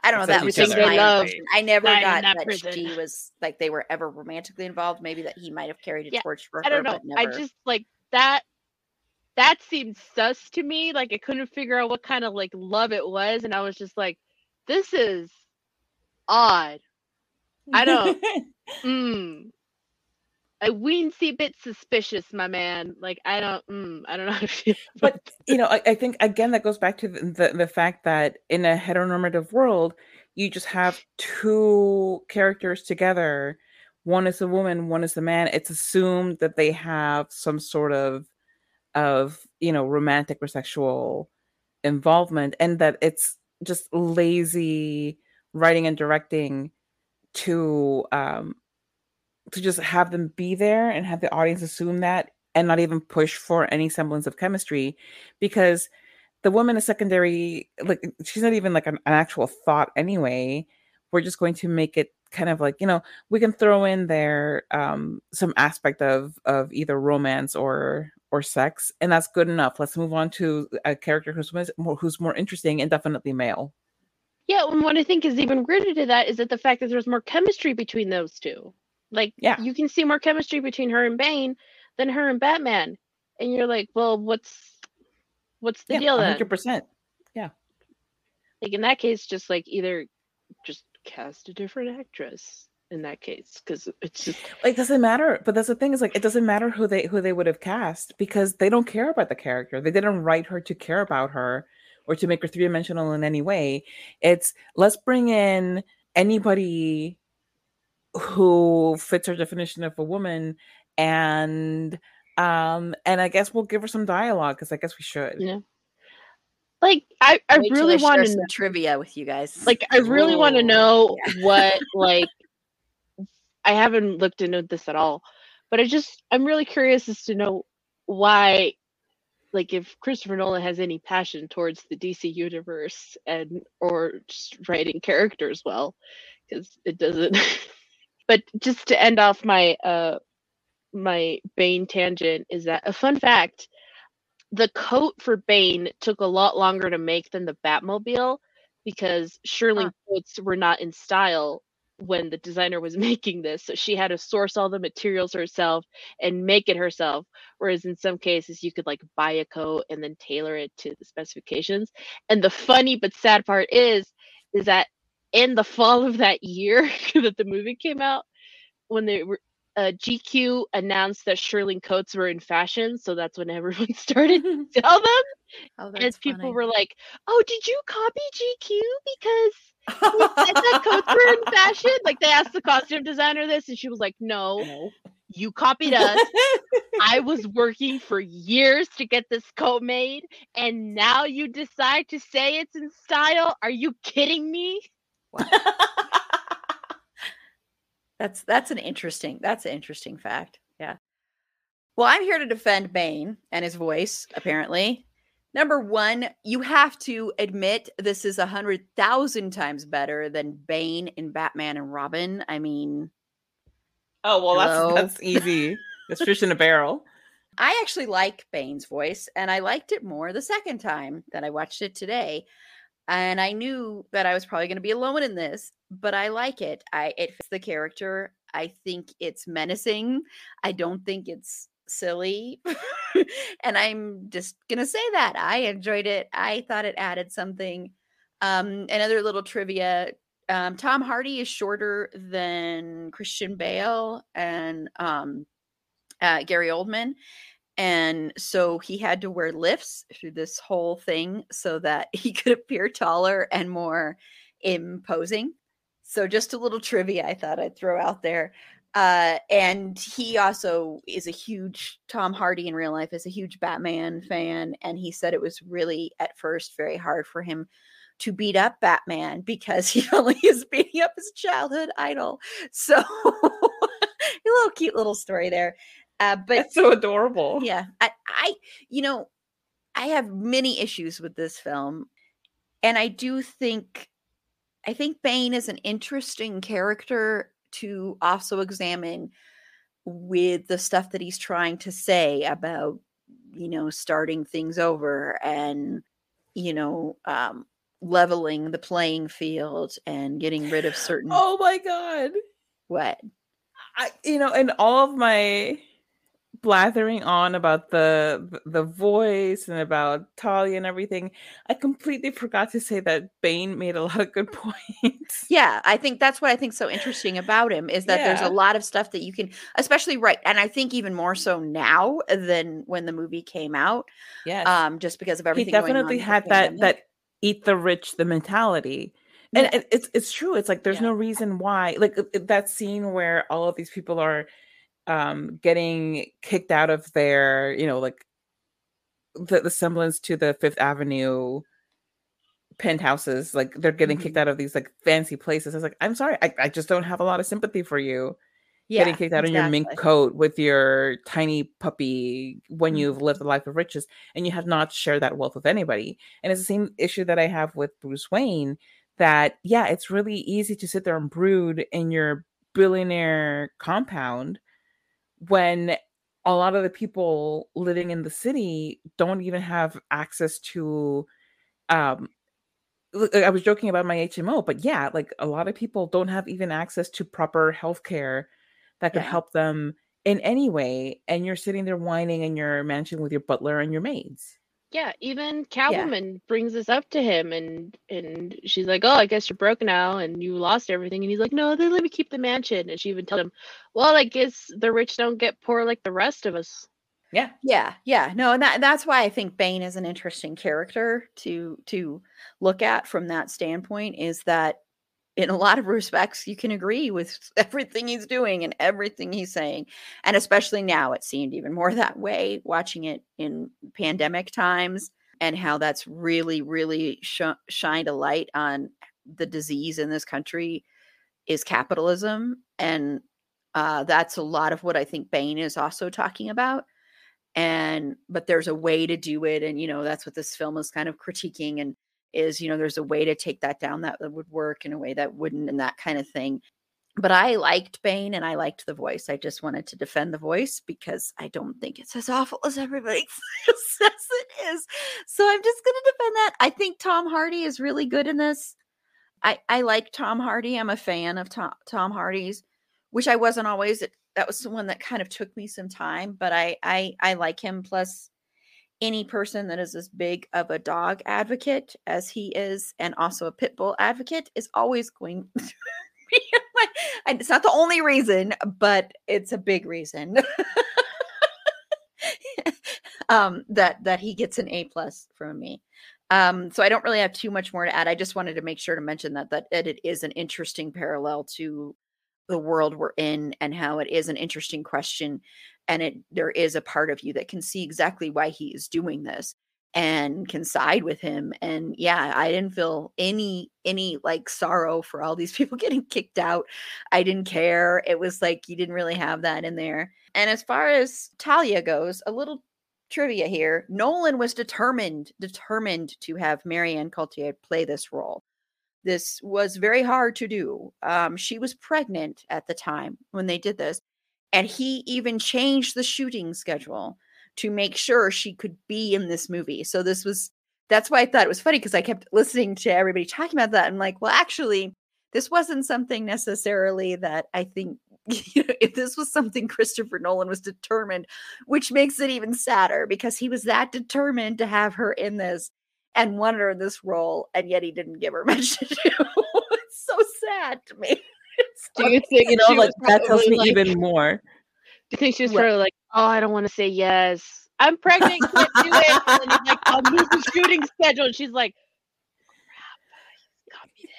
i don't know that was just my Love i never lying got that that she was like they were ever romantically involved maybe that he might have carried a Yeah, torch for I don't know. but I just like that. That seemed sus to me. Like I couldn't figure out what kind of like love it was, and I was just like, "This is odd." I don't. Mm. A weensy bit suspicious, my man. Like I don't. Mm, I don't know how to feel. but you know, I, I think again that goes back to the, the the fact that in a heteronormative world, you just have two characters together. One is a woman, one is a man. It's assumed that they have some sort of of you know romantic or sexual involvement, and that it's just lazy writing and directing to um to just have them be there and have the audience assume that and not even push for any semblance of chemistry because the woman is secondary like she's not even like an, an actual thought anyway. We're just going to make it kind of like you know we can throw in there um some aspect of of either romance or or sex and that's good enough. Let's move on to a character who's more who's more interesting and definitely male Yeah, and what I think is even weirder to that is that the fact that there's more chemistry between those two. Like, Yeah. you can see more chemistry between her and Bane than her and Batman, and you're like, well, what's what's the yeah deal then? 100% Yeah. Like in that case, just like either just cast a different actress in that case, because it's just like doesn't matter but that's the thing is like it doesn't matter who they who they would have cast because they don't care about the character they didn't write her to care about her or to make her three-dimensional in any way it's let's bring in anybody who fits her definition of a woman and um and i guess we'll give her some dialogue because i guess we should Yeah. like I I Wait really want to know. trivia with you guys. Like I really want to Ooh. know what like I haven't looked into this at all, but I just I'm really curious as to know why like if Christopher Nolan has any passion towards the DC universe and or just writing characters well because it doesn't but just to end off my uh my Bane tangent is that a fun fact the coat for Bane took a lot longer to make than the Batmobile because shearling coats were not in style when the designer was making this. So she had to source all the materials herself and make it herself. Whereas in some cases, you could like buy a coat and then tailor it to the specifications. And the funny but sad part is, is that in the fall of that year that the movie came out, when they were uh, GQ announced that shearling coats were in fashion, so that's when everyone started to sell them. oh, and people funny. were like, "Oh, did you copy GQ because you said that coats were in fashion?" Like they asked the costume designer this, and she was like, "No, No. you copied us. I was working for years to get this coat made, and now you decide to say it's in style? Are you kidding me?" That's that's an interesting that's an interesting fact. Yeah. Well, I'm here to defend Bane and his voice, apparently. Number one, you have to admit this is a hundred thousand times better than Bane in Batman and Robin. I mean, oh well Hello? that's that's easy that's fish in a barrel I actually like Bane's voice, and I liked it more the second time that I watched it today. And I knew that I was probably going to be alone in this, but I like it. I it fits the character. I think it's menacing. I don't think it's silly. and I'm just going to say that I enjoyed it. I thought it added something. Um another little trivia um Tom Hardy is shorter than Christian Bale and um uh, Gary Oldman. And so he had to wear lifts through this whole thing so that he could appear taller and more imposing. So just a little trivia I thought I'd throw out there. Uh, and he also is a huge Tom Hardy in real life is a huge Batman fan, and he said it was really at first very hard for him to beat up Batman because he only is beating up his childhood idol. So a little cute little story there. Uh, but that's so adorable yeah, I, I, you know, I have many issues with this film, and I do think, I think Bane is an interesting character to also examine with the stuff that he's trying to say about, you know, starting things over and, you know, um, leveling the playing field and getting rid of certain oh my god. What? I, you know, and all of my blathering on about the the voice and about Talia and everything, I completely forgot to say that Bane made a lot of good points. Yeah, I think that's what I think so interesting about him is that there's a lot of stuff that you can, especially right, and I think even more so now than when the movie came out, Yeah, um, just because of he everything. going on definitely had that that eat the rich the mentality. And Yeah. it- it's it's true. It's like there's Yeah. no reason why. Like uh, that scene where all of these people are um getting kicked out of their, you know, like the, the semblance to the Fifth Avenue penthouses, like they're getting Mm-hmm. kicked out of these like fancy places. I was like, I'm sorry, I, I just don't have a lot of sympathy for you. getting kicked out in your mink coat with your tiny puppy when you've lived Mm-hmm. a life of riches and you have not shared that wealth with anybody. And it's the same issue that I have with Bruce Wayne that, yeah, it's really easy to sit there and brood in your billionaire compound when a lot of the people living in the city don't even have access to um I was joking about my HMO, but yeah, like a lot of people don't have even access to proper health care that could Yeah. help them in any way. And you're sitting there whining in your mansion with your butler and your maids. Yeah, even Catwoman brings this up to him, and and she's like, "Oh, I guess you're broke now, and you lost everything." And he's like, "No, they let me keep the mansion." And she even tells him, "Well, I guess the rich don't get poor like the rest of us." Yeah. Yeah, yeah. No, and that that's why I think Bane is an interesting character to to look at from that standpoint is that in a lot of respects you can agree with everything he's doing and everything he's saying. And especially now it seemed even more that way watching it in pandemic times and how that's really really sh- shined a light on the disease in this country is capitalism and uh, that's a lot of what I think Bane is also talking about and but there's a way to do it and you know that's what this film is kind of critiquing and is you know there's a way to take that down that, would work in a way that wouldn't and that kind of thing. But i liked bane and i liked the voice. I just wanted to defend the voice because i don't think it's as awful as everybody says it is. So i'm just going to defend that. I think tom hardy is really good in this. I i like tom hardy. I'm a fan of tom tom hardy's. Which i wasn't always that was the one that kind of took me some time but i i i like him plus any person that is as big of a dog advocate as he is and also a pit bull advocate is always going to be and it's not the only reason but it's a big reason. Um that that he gets an a plus from me. Um so i don't really have too much more to add. I just wanted to make sure to mention that that, that it is an interesting parallel to the world we're in and how it is an interesting question and it there is a part of you that can see exactly why he is doing this and can side with him and yeah i didn't feel any any like sorrow for all these people getting kicked out. I didn't care. It was like you didn't really have that in there. And as far as talia goes a little trivia here nolan was determined determined to have Marion Cotillard play this role. This was very hard to do. Um, she was pregnant at the time when they did this and he even changed the shooting schedule to make sure she could be in this movie. So this was that's why I thought it was funny because I kept listening to everybody talking about that. and like, well, actually, this wasn't something necessarily that I think you know, if this was something Christopher Nolan was determined, which makes it even sadder because he was that determined to have her in this and wanted her in this role, and yet he didn't give her much to do. it's so sad to me. Do you think You know, like that tells me like- even more. Do you think she was What? probably like, "Oh, I don't want to say yes. I'm pregnant. Can't do it." And he's like, "I'll lose the shooting schedule." And she's like, "Crap, got me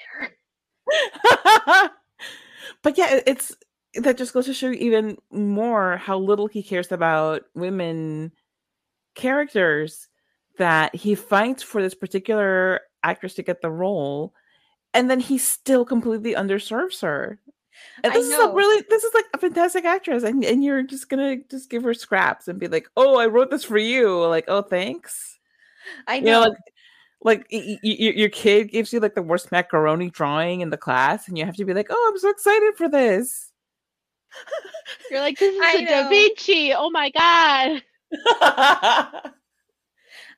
there." but yeah, it's that just goes to show you even more how little he cares about women characters that he fights for this particular actress to get the role and then he still completely underserves her and I this is a know. really this is like a fantastic actress and, and you're just gonna just give her scraps and be like oh i wrote this for you like oh thanks I you know. know like like y- y- y- your kid gives you like the worst macaroni drawing in the class and you have to be like oh i'm so excited for this You're like, "This is I a Da know. Vinci. Oh my god."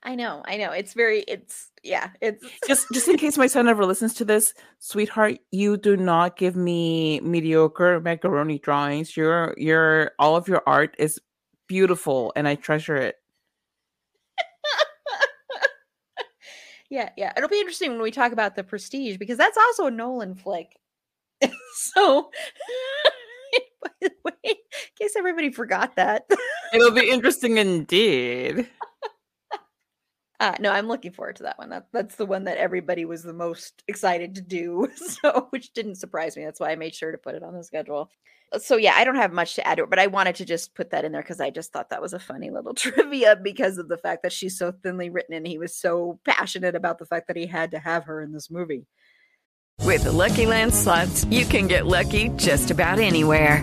I know, I know. It's very, it's yeah, it's just just in case my son ever listens to this sweetheart you do not give me mediocre macaroni drawings your your all of your art is beautiful and i treasure it yeah, yeah. It'll be interesting when we talk about the Prestige because that's also a Nolan flick. so, by the way, in case everybody forgot that, it'll be interesting indeed Uh, no, I'm looking forward to that one. That, that's the one that everybody was the most excited to do. So, which didn't surprise me. That's why I made sure to put it on the schedule. Uh, So, yeah, I don't have much to add to it, but I wanted to just put that in there because I just thought that was a funny little trivia because of the fact that she's so thinly written and he was so passionate about the fact that he had to have her in this movie. With the Lucky Land slots, you can get lucky just about anywhere.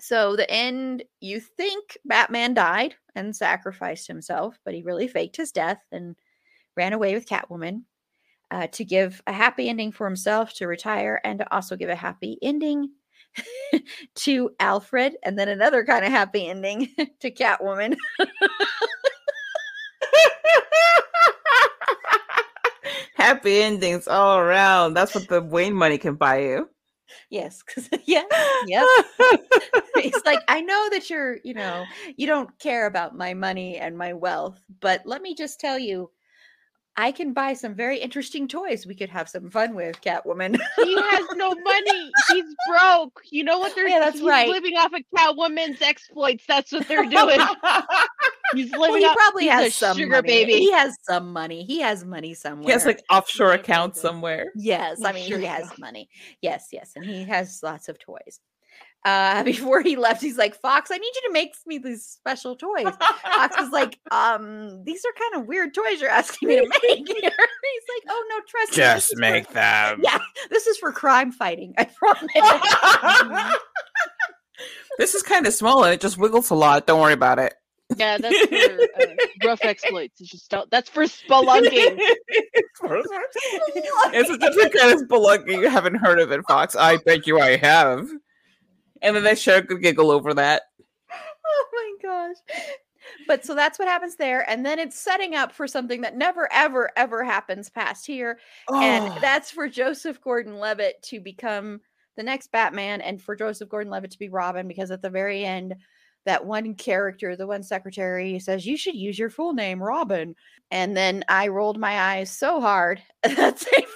So, the end, you think Batman died and sacrificed himself, but he really faked his death and ran away with Catwoman uh, to give a happy ending for himself to retire and to also give a happy ending to Alfred and then another kind of happy ending to Catwoman. Happy endings all around. That's what the Wayne money can buy you. Yes, because, yeah, yep. He's like, I know that you're, you know, you don't care about my money and my wealth, but let me just tell you, I can buy some very interesting toys we could have some fun with, Catwoman. He has no money. He's broke. You know what they're Yeah, that's he's right. living off of Catwoman's exploits. That's what they're doing. He's living well, he off probably he's has a some sugar money. baby. He has some money. He has money somewhere. He has like offshore accounts somewhere. yes, I mean sure he he has does. money. Yes, yes, and he has lots of toys. Uh, before he left, he's like, "Fox, I need you to make me these special toys." Fox was like, "Um, these are kind of weird toys you're asking me to make." here." he's like, "Oh no, trust me. this is for- them. Yeah, this is for crime fighting. I promise." this is kind of small and it just wiggles a lot. Don't worry about it. Yeah, that's for uh, rough exploits. It's just don't, that's for spelunking. it's a different kind of spelunking you haven't heard of it, Fox. I bet you I have. And then that show could giggle over that. oh my gosh. But so that's what happens there. And then it's setting up for something that never, ever, ever happens past here. And Oh. that's for Joseph Gordon Levitt to become the next Batman and for Joseph Gordon Levitt to be Robin because at the very end, that one character, the one secretary, says, You should use your full name, Robin. And then I rolled my eyes so hard that they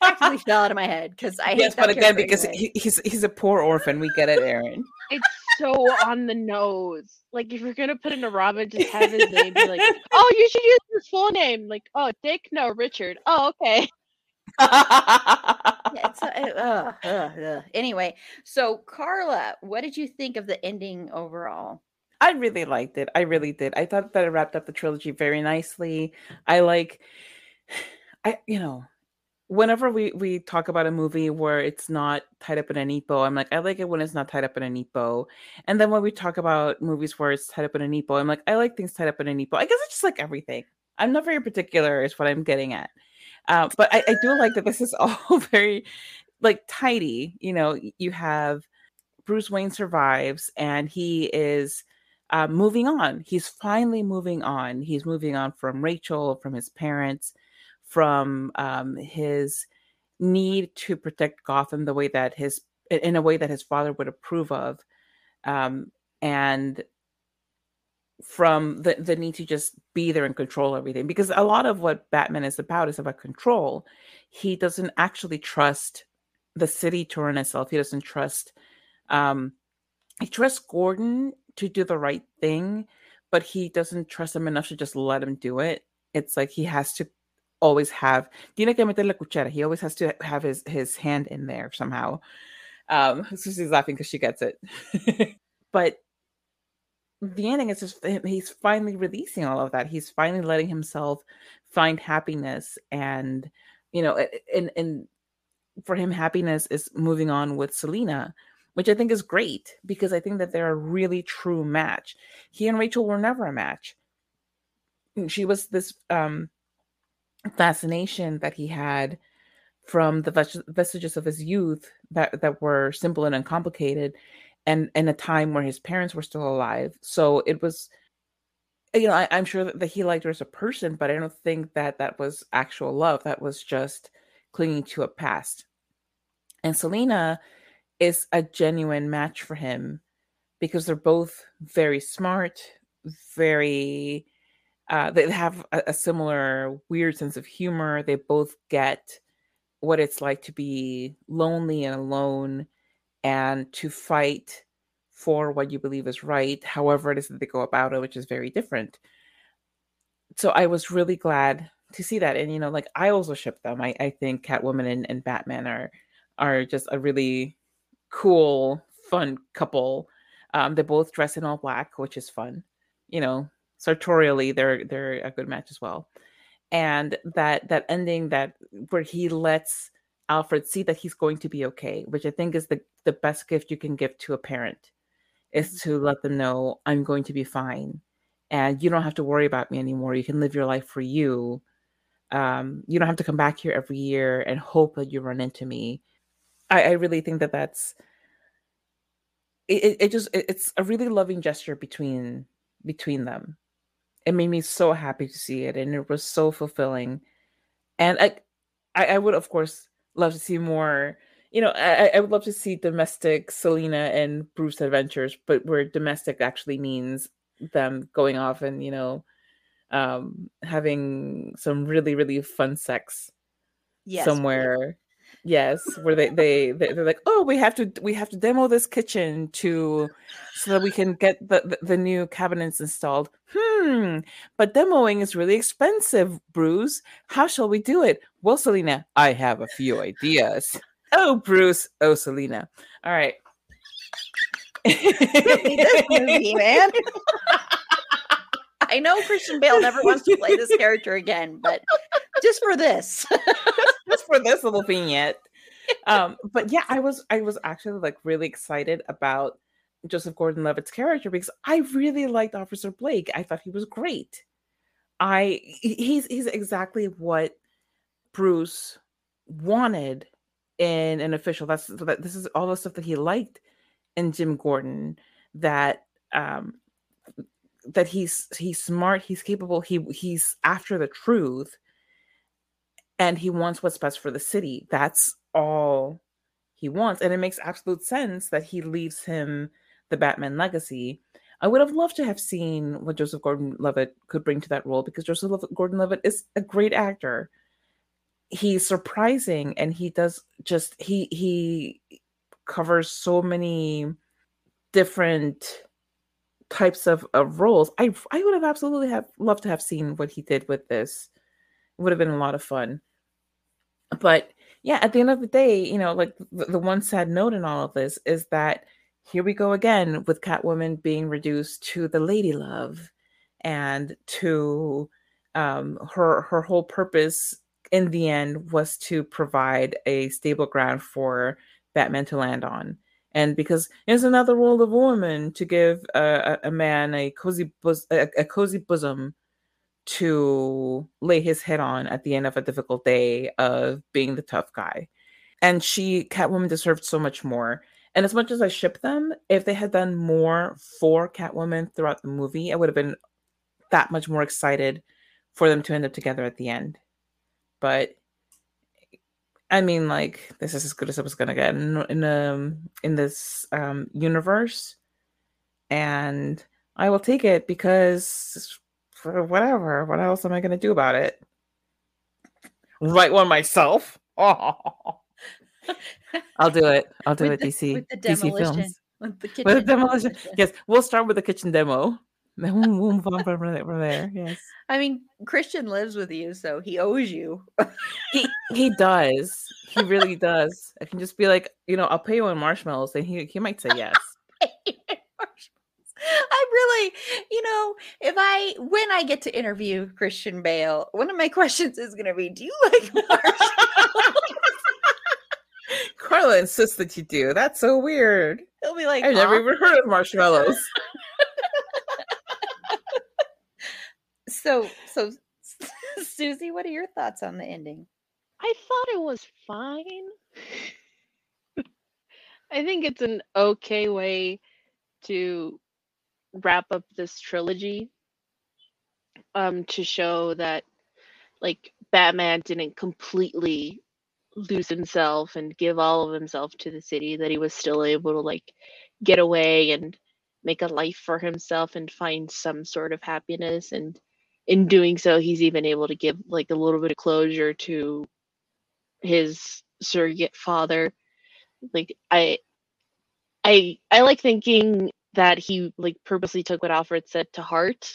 practically fell out of my head because I hate yes, that but again, because anyway. he, he's he's a poor orphan. We get it, Erin. It's so on the nose. Like if you're gonna put in a Robin, just have his name be like, oh, you should use his full name. Like, oh, Dick, no, Richard. Oh, okay. Yeah, it's, uh, uh, uh, uh. Anyway, so Carla, what did you think of the ending overall? I really liked it. I really did. I thought that it wrapped up the trilogy very nicely. I like I you know, whenever we we talk about a movie where it's not tied up in a neat bow, I'm like I like it when it's not tied up in a neat bow. And then when we talk about movies where it's tied up in a neat bow, I'm like I like things tied up in a neat bow. I guess I just like everything. I'm not very particular is what I'm getting at. Uh, but I, I do like that this is all very like tidy. You know, you have Bruce Wayne survives and he is uh, moving on. He's finally moving on. He's moving on from Rachel, from his parents, from um, his need to protect Gotham the way that his in a way that his father would approve of, um, and from the the need to just be there and control everything. Because a lot of what Batman is about is about control. He doesn't actually trust the city to run itself. He doesn't trust. Um, he trusts Gordon to do the right thing, but he doesn't trust him enough to just let him do it. It's like he has to always have tiene que meter la cuchara. He always has to have his his hand in there somehow. Um, Susi's laughing because she gets it, but the ending is just he's finally releasing all of that. He's finally letting himself find happiness, and you know, and and for him, happiness is moving on with Selina, which I think is great because I think that they're a really true match. He and Rachel were never a match. She was this um fascination that he had from the ves- vestiges of his youth that that were simple and uncomplicated and in a time where his parents were still alive so it was you know, I, I'm sure that he liked her as a person, but I don't think that that was actual love. That was just clinging to a past. And Selina is a genuine match for him because they're both very smart, very uh, they have a, a similar weird sense of humor. They both get what it's like to be lonely and alone and to fight for what you believe is right, however it is that they go about it, which is very different. So I was really glad to see that. And you know, like I also ship them. I, I think Catwoman and, and Batman are are just a really cool, fun couple. Um, they both dress in all black, which is fun. You know, sartorially, they're they're a good match as well. And that that ending that where he lets Alfred see that he's going to be okay, which I think is the the best gift you can give to a parent, is Mm-hmm. to let them know I'm going to be fine, and you don't have to worry about me anymore. You can live your life for you. Um, you don't have to come back here every year and hope that you run into me. I, I really think that that's it, it, it just it- it's a really loving gesture between between them it made me so happy to see it and it was so fulfilling and i i, I would of course love to see more you know I, I would love to see domestic selina and bruce adventures but where domestic actually means them going off and you know um having some really really fun sex Yes. somewhere yes where they, they they they're like oh we have to we have to demo this kitchen to so that we can get the the, the new cabinets installed. Hmm but demoing is really expensive bruce. How shall we do it? Well selina i have a few ideas. Oh bruce. Oh selina. All right. This movie, man. I know Christian Bale never wants to play this character again, but just for this. just for this little vignette. Um, but yeah, I was I was actually like really excited about Joseph Gordon-Levitt's character because I really liked Officer Blake. I thought he was great. I he's he's exactly what Bruce wanted in an official. That's that this is all the stuff that he liked in Jim Gordon. That um that he's he's smart, he's capable, he he's after the truth and he wants what's best for the city. That's all he wants. And it makes absolute sense that he leaves him the Batman legacy. I would have loved to have seen what Joseph Gordon Levitt could bring to that role because Joseph Gordon Levitt is a great actor. He's surprising and he does just he he covers so many different types of, of roles. I I would have absolutely have loved to have seen what he did with this. It would have been a lot of fun. But yeah, at the end of the day, you know, like the, the one sad note in all of this is that here we go again with Catwoman being reduced to the lady love and to um her her whole purpose in the end was to provide a stable ground for Batman to land on. And because it's another role of a woman to give a, a, a man a cozy bos- a, a cozy bosom to lay his head on at the end of a difficult day of being the tough guy. And she, Catwoman, deserved so much more. And as much as I ship them, if they had done more for Catwoman throughout the movie, I would have been that much more excited for them to end up together at the end. But I mean, like this is as good as it was gonna get in in um in this um universe, and I will take it because whatever. What else am I gonna do about it? Write one myself. Oh. I'll do it. I'll do With it. the- DC with the DC films With the with the demolition. demolition. Yes, we'll start with the kitchen demo. Then we'll we'll move on from there. From there. Yes, I mean, Christian lives with you, so he owes you. he he does. He really does. I can just be like, you know, I'll pay you in marshmallows, and he he might say yes. I really, you know, if I when I get to interview Christian Bale, one of my questions is going to be, "Do you like marshmallows?" Carla insists that you do. That's so weird. He'll be like, I've never even heard of marshmallows. So, so Susi, what are your thoughts on the ending? I thought it was fine. I think it's an okay way to wrap up this trilogy. um to show that like Batman didn't completely lose himself and give all of himself to the city that he was still able to like get away and make a life for himself and find some sort of happiness and in doing so he's even able to give like a little bit of closure to his surrogate father like i i i like thinking that he like purposely took what alfred said to heart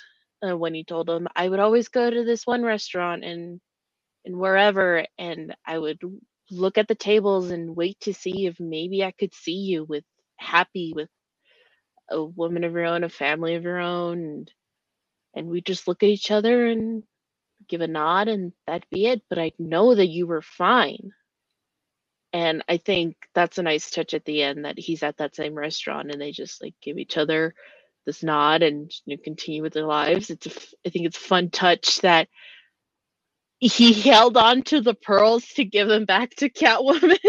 uh, when he told him i would always go to this one restaurant and and wherever and i would look at the tables and wait to see if maybe i could see you with happy with a woman of your own a family of your own and and we just look at each other and give a nod and that'd be it but i know that you were fine and i think that's a nice touch at the end that he's at that same restaurant and they just like give each other this nod and you know, continue with their lives. It's a i think it's a fun touch that he held on to the pearls to give them back to catwoman.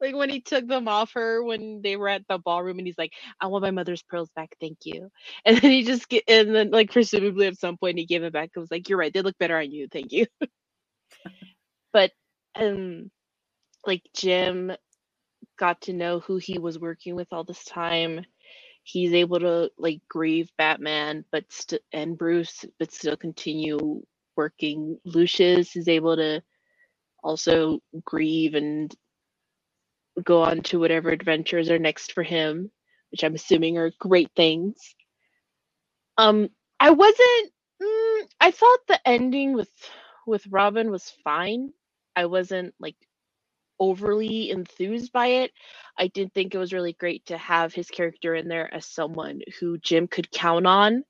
Like when he took them off her when they were at the ballroom and he's like i want my mother's pearls back thank you. And then he just get and then like presumably at some point he gave it back and was like you're right they look better on you thank you. But um like jim got to know who he was working with all this time he's able to like grieve batman but st- and bruce but still continue working lucius is able to also grieve and go on to whatever adventures are next for him, which I'm assuming are great things. Um, I wasn't. Mm, I thought the ending with with Robin was fine. I wasn't like overly enthused by it. I did think it was really great to have his character in there as someone who Jim could count on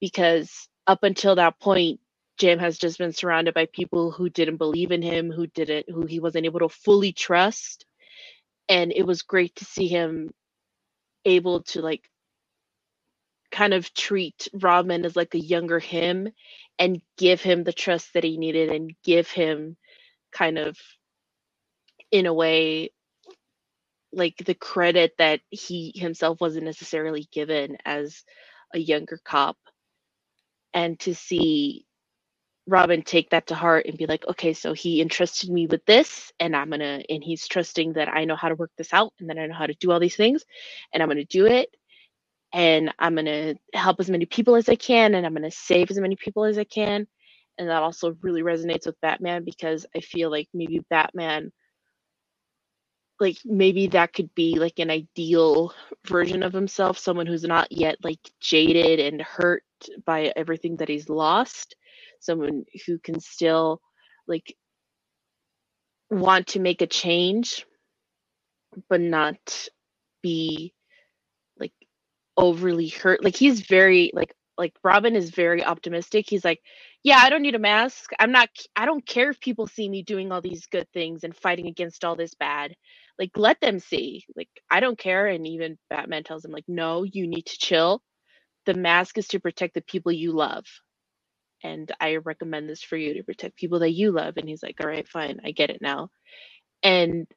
because up until that point Jim has just been surrounded by people who didn't believe in him, who didn't who he wasn't able to fully trust and it was great to see him able to like kind of treat Robin as like a younger him and give him the trust that he needed and give him kind of in a way like the credit that he himself wasn't necessarily given as a younger cop. And to see Robin take that to heart and be like, okay, so he entrusted me with this, and I'm gonna, and he's trusting that I know how to work this out, and that I know how to do all these things, and I'm gonna do it, and I'm gonna help as many people as I can, and I'm gonna save as many people as I can, and that also really resonates with Batman because I feel like maybe Batman, like maybe that could be like an ideal version of himself, someone who's not yet like jaded and hurt by everything that he's lost someone who can still like want to make a change but not be like overly hurt. Like he's very like like robin is very optimistic. He's like yeah i don't need a mask. I'm not i don't care if people see me doing all these good things and fighting against all this bad. Like let them see. Like i don't care and even batman tells him like no you need to chill. The mask is to protect the people you love. And I recommend this for you to protect people that you love. And he's like, all right, fine, I get it now. And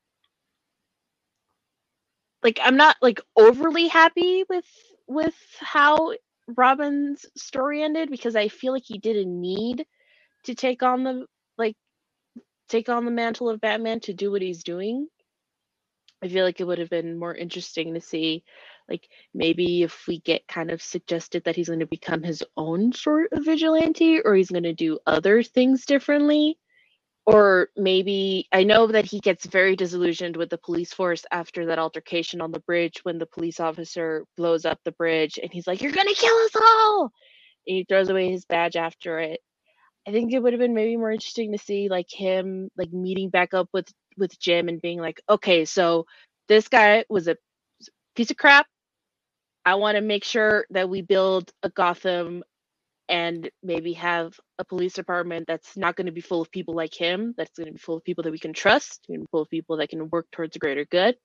like I'm not like overly happy with with how Robin's story ended because I feel like he didn't need to take on the like take on the mantle of Batman to do what he's doing. I feel like it would have been more interesting to see like maybe if we get kind of suggested that he's going to become his own sort of vigilante or he's going to do other things differently or maybe I know that he gets very disillusioned with the police force after that altercation on the bridge when the police officer blows up the bridge and he's like, You're gonna kill us all and he throws away his badge after it. I think it would have been maybe more interesting to see like him like meeting back up with with Jim and being like, Okay, so this guy was a piece of crap. I want to make sure that we build a Gotham and maybe have a police department that's not going to be full of people like him, that's going to be full of people that we can trust, and full of people that can work towards a greater good,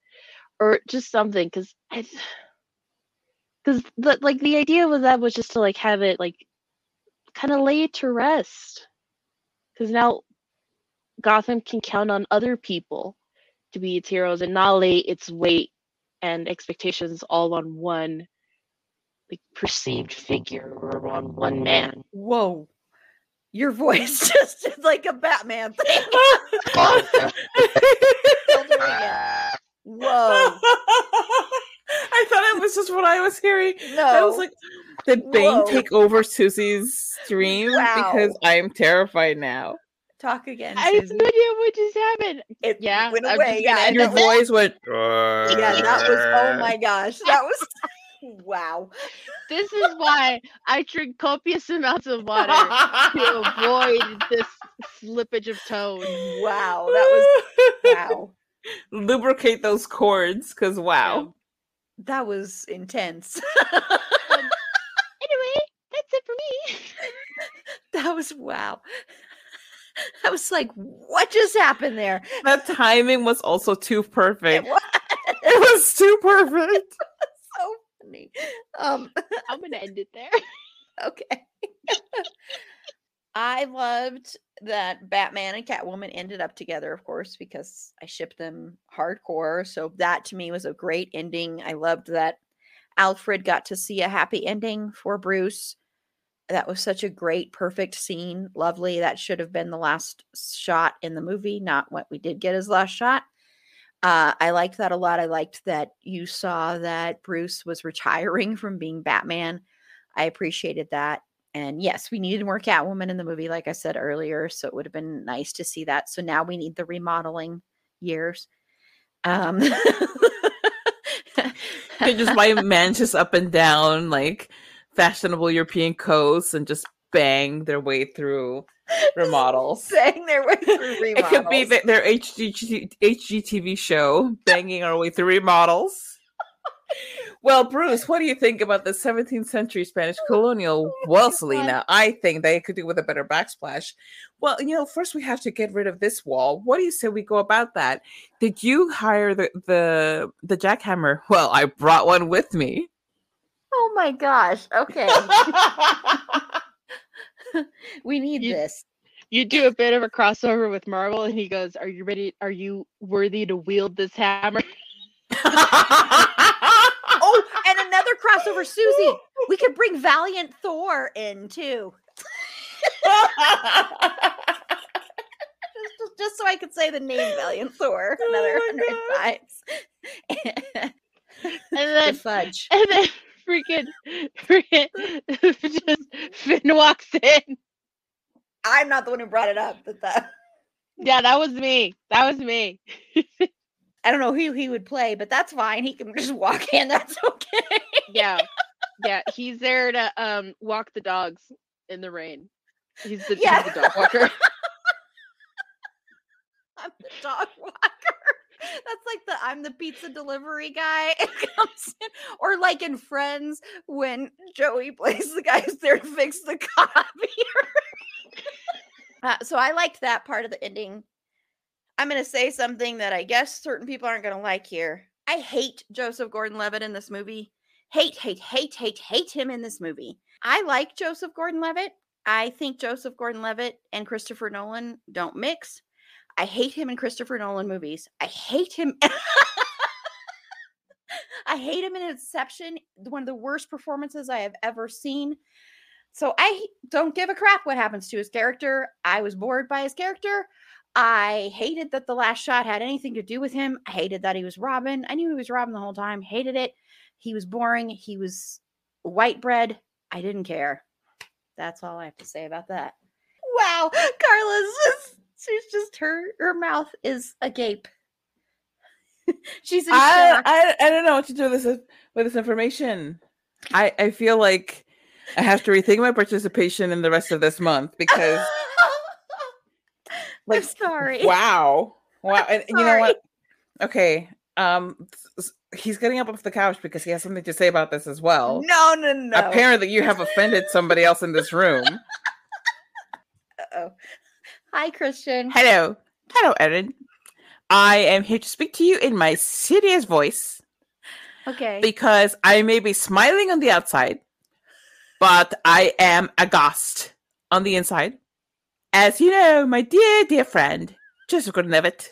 or just something. Because I, because like the idea was that was just to like have it like kind of lay it to rest. Because now Gotham can count on other people to be its heroes and not lay its weight and expectations all on one perceived figure or on one man. Whoa. Your voice just did like a Batman thing. Oh, Still doing it. Whoa. I thought it was just what I was hearing. No. I was like, did Bane Whoa. take over Susi's stream? Because I am terrified now. Talk again. I have Susi. no idea what just happened. It Yeah, went away. Yeah, gonna I end Your voice went. Yeah, that was. Oh my gosh, that was. Wow. This is why I drink copious amounts of water to avoid this slippage of tone. Wow, that was. Wow, Lubricate those cords, because wow. that was intense. Um, anyway, that's it for me. that was wow. I was like, what just happened there? That timing was also too It perfect. was It was too perfect. Funny. Um, I'm gonna end it there. okay. I loved that Batman and Catwoman ended up together, of course, because I shipped them hardcore. So that to me was a great ending. I loved that Alfred got to see a happy ending for Bruce. That was such a great, perfect scene. Lovely. That should have been the last shot in the movie, not what we did get as last shot. Uh, I liked that a lot. I liked that you saw that Bruce was retiring from being Batman. I appreciated that. And yes, we needed more Catwoman in the movie, like I said earlier. So it would have been nice to see that. So now we need the remodeling years. Um, just buy mansions up and down like fashionable European coasts and just bang their way through remodels. bang their way through remodels. It could be their HG- HGTV show, banging our way through remodels. Well, Bruce, what do you think about the 17th century Spanish oh, colonial wall, Selina? I think they could do with a better backsplash. Well, you know, first we have to get rid of this wall. What do you say we go about that? Did you hire the the the jackhammer? Well, I brought one with me. Oh my gosh. Okay. we need You- this. You do a bit of a crossover with Marvel, and he goes, "Are you ready? Are you worthy to wield this hammer?" Oh, and another crossover, Susi. We could bring Valiant Thor in too. Just, just so I could say the name Valiant Thor oh another Oh hundred times. And the then, fudge. and then, freaking, freaking, just Finn walks in. I'm not the one who brought it up, but that Yeah, that was me. That was me. I don't know who he would play, but that's fine. He can just walk in. That's okay. Yeah, yeah. He's there to um walk the dogs in the rain. He's the, Yeah. he's the dog walker. I'm the dog walker. That's like the I'm the pizza delivery guy or like in Friends when Joey plays the guy who's there to fix the copier. uh, so I liked that part of the ending. I'm going to say something that I guess certain people aren't going to like here. I hate Joseph Gordon-Levitt in this movie. Hate, hate, hate, hate, hate him in this movie. I like Joseph Gordon-Levitt. I think Joseph Gordon-Levitt and Christopher Nolan don't mix. I hate him in Christopher Nolan movies. I hate him. I hate him in Inception, one of the worst performances I have ever seen. So I don't give a crap what happens to his character. I was bored by his character. I hated that the last shot had anything to do with him. I hated that he was Robin. I knew he was Robin the whole time. Hated it. He was boring. He was white bread. I didn't care. That's all I have to say about that. Wow, Carla's just she's just her her mouth is agape. she's I. I I don't know what to do with this with this information. I I feel like I have to rethink my participation in the rest of this month because I'm like sorry. wow wow and you know what okay um he's getting up off the couch because he has something to say about this as well No, no, no. apparently you have offended somebody else in this room Uh-oh. Hi, Christian. hello hello erin i am here to speak to you in my serious voice Okay. because i may be smiling on the outside but i am aghast on the inside as you know my dear dear friend joseph gordon-levitt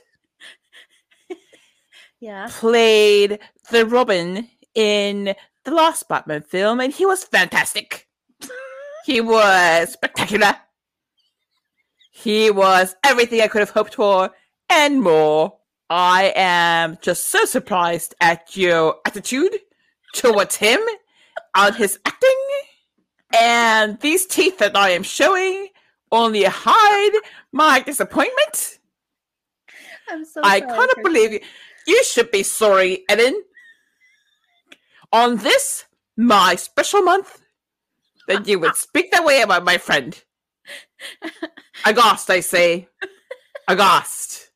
yeah. played the Robin in the last Batman film, and he was fantastic. he was spectacular. He was everything I could have hoped for and more. I am just so surprised at your attitude towards him and his acting. And these teeth that I am showing only hide my disappointment. I'm so sorry. I sorry, cannot believe you. You should be sorry, Ellen. On this, my special month, that you would speak that way about my friend. Aghast, I say. Aghast.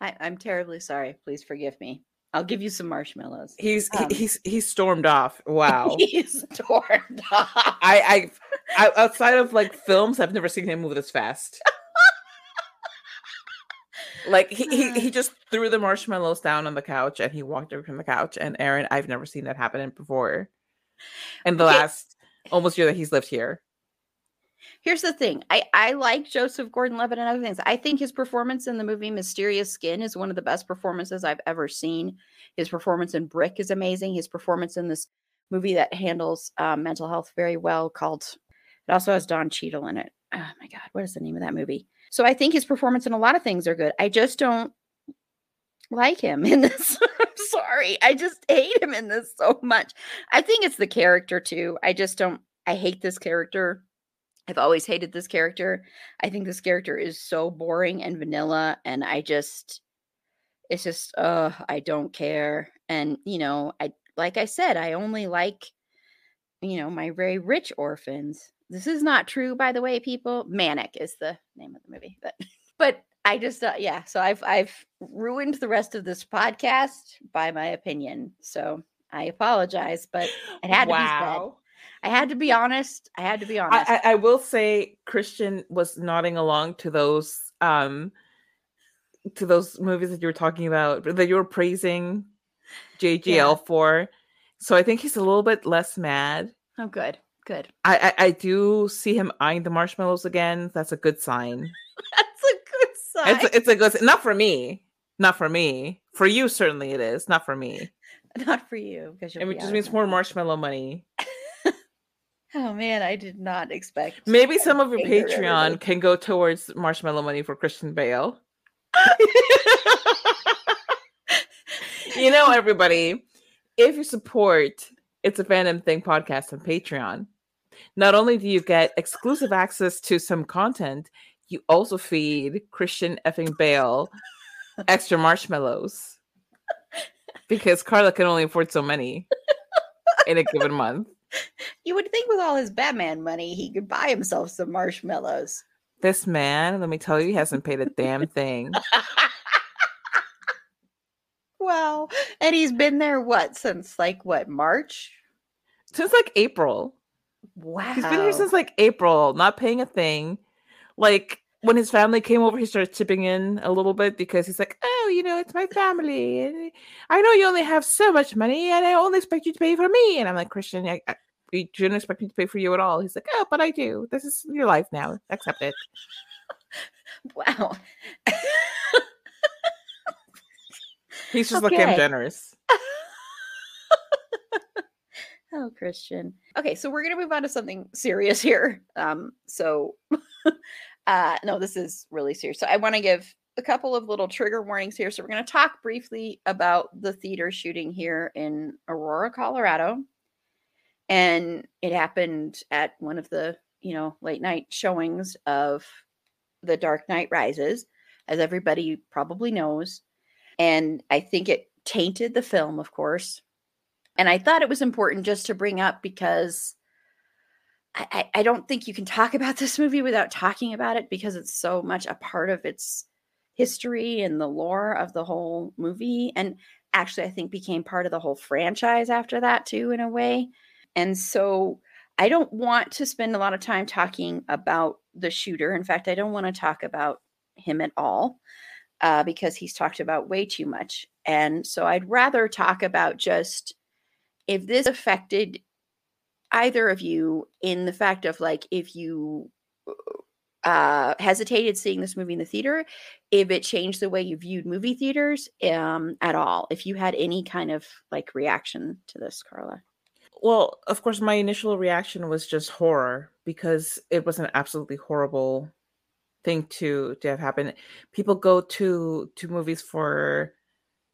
I, I'm terribly sorry. Please forgive me. I'll give you some marshmallows. He's he- Um. he's he's stormed off. Wow. He's torn off. I, I I outside of like films, I've never seen him move this fast. like he, he he just threw the marshmallows down on the couch and he walked away from the couch. And Erin, I've never seen that happen before. In the Okay. last almost year that he's lived here. Here's the thing. I, I like Joseph Gordon Levitt and other things. I think his performance in the movie Mysterious Skin is one of the best performances I've ever seen. His performance in Brick is amazing. His performance in this movie that handles um, mental health very well called it also has Don Cheadle in it. Oh my god, what is the name of that movie? So I think his performance in a lot of things are good. I just don't like him in this. I'm sorry. I just hate him in this so much. I think it's the character too. I just don't I hate this character. I've always hated this character. I think this character is so boring and vanilla and I just it's just uh I don't care. And you know, I like I said, I only like you know, my very rich orphans. This is not true by the way, people. Manic is the name of the movie. But but I just uh, yeah, so I've I've ruined the rest of this podcast by my opinion. So I apologize, but it had to be said. I had to be honest. I had to be honest. I, I, I will say Christian was nodding along to those um to those movies that you were talking about that you were praising JGL for. So I think he's a little bit less mad. oh, good, good. I, I I do see him eyeing the marshmallows again. That's a good sign. That's a good sign. It's it's a good sign. not for me. Not for me. For you certainly it is. Not for me. Not for you because It just means more marshmallow money. Oh man, I did not expect. Maybe some of your Patreon can go towards marshmallow money for Christian Bale. you know, everybody, if you support It's a Fandom Thing podcast on Patreon, not only do you get exclusive access to some content, you also feed Christian effing Bale extra marshmallows because Carla can only afford so many in a given month. You would think with all his Batman money, he could buy himself some marshmallows. This man, let me tell you, he hasn't paid a damn thing. Wow, and he's been there what since like what March? Since like April. Wow, He's been here since like April, not paying a thing. Like when his family came over, he started chipping in a little bit because he's like, "Oh, you know, it's my family, and I know you only have so much money, and I only expect you to pay for me." And I'm like, "Christian, I, I, you shouldn't expect me to pay for you at all." He's like, "Oh, but I do. This is your life now. Accept it." wow. He's just like, "I'm generous." Oh, Christian. Okay, so we're gonna move on to something serious here. Um, so uh no, this is really serious. So I want to give a couple of little trigger warnings here. So we're gonna talk briefly about the theater shooting here in Aurora, Colorado. And it happened at one of the, you know, late night showings of The Dark Knight Rises, as everybody probably knows. And I think it tainted the film, of course and I thought it was important just to bring up because I, I, don't think you can talk about this movie without talking about it because it's so much a part of its history and the lore of the whole movie. And actually, I think became part of the whole franchise after that, too, in a way. And so I don't want to spend a lot of time talking about the shooter. In fact, I don't want to talk about him at all uh, because he's talked about way too much. And so I'd rather talk about just if this affected either of you in the fact of like if you uh, hesitated seeing this movie in the theater, if it changed the way you viewed movie theaters um, at all. If you had any kind of like reaction to this, Carla. Well, of course, my initial reaction was just horror because it was an absolutely horrible thing to to have happened. People go to to movies for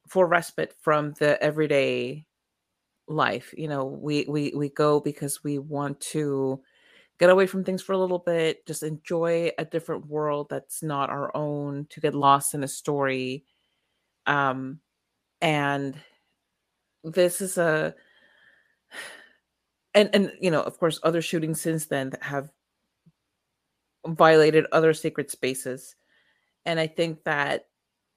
for respite from the everyday life. You know, we we we go because we want to get away from things for a little bit, just enjoy a different world that's not our own, to get lost in a story. Um and this is a and and you know, of course other shootings since then that have violated other sacred spaces. And I think that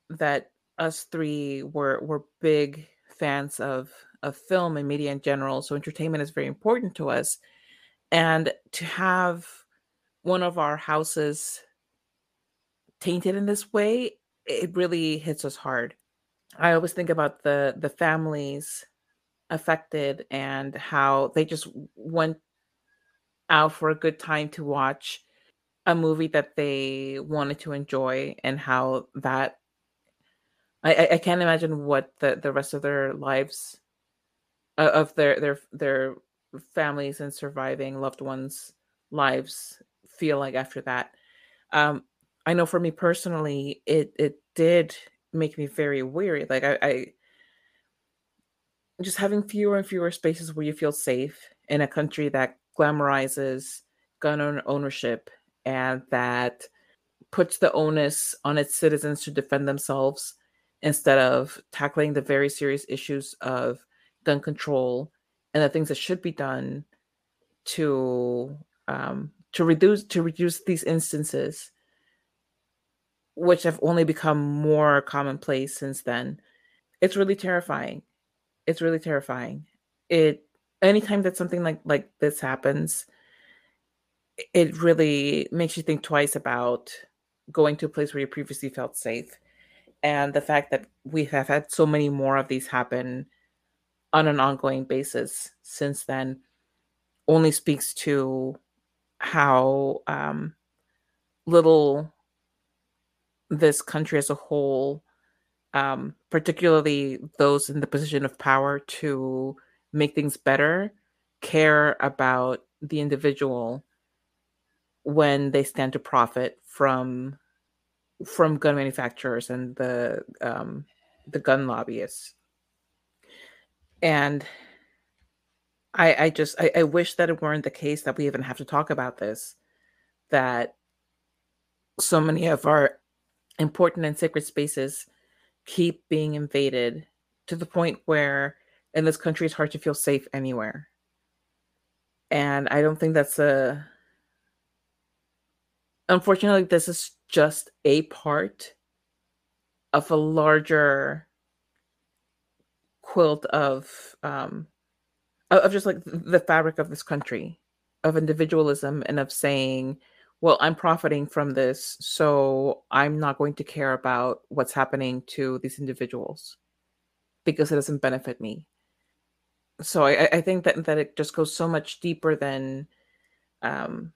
that us three were were big fans of of film and media in general. So entertainment is very important to us. And to have one of our houses tainted in this way, it really hits us hard. I always think about the the families affected and how they just went out for a good time to watch a movie that they wanted to enjoy and how that I, I can't imagine what the, the rest of their lives of their their their families and surviving loved ones lives feel like after that. Um i know for me personally it it did make me very weary. Like i, I just having fewer and fewer spaces where you feel safe in a country that glamorizes gun ownership and that puts the onus on its citizens to defend themselves instead of tackling the very serious issues of gun control and the things that should be done to um, to reduce to reduce these instances which have only become more commonplace since then. It's really terrifying. It's really terrifying. It anytime that something like like this happens it really makes you think twice about going to a place where you previously felt safe. And the fact that we have had so many more of these happen on an ongoing basis since then only speaks to how um, little this country as a whole, um, particularly those in the position of power to make things better, care about the individual when they stand to profit from from gun manufacturers and the um, the gun lobbyists. And I, I just I, I wish that it weren't the case that we even have to talk about this. That so many of our important and sacred spaces keep being invaded to the point where in this country it's hard to feel safe anywhere. And I don't think that's a unfortunately this is just a part of a larger quilt of um of just like the fabric of this country of individualism and of saying well i'm profiting from this so i'm not going to care about what's happening to these individuals because it doesn't benefit me. So i, I think that that it just goes so much deeper than um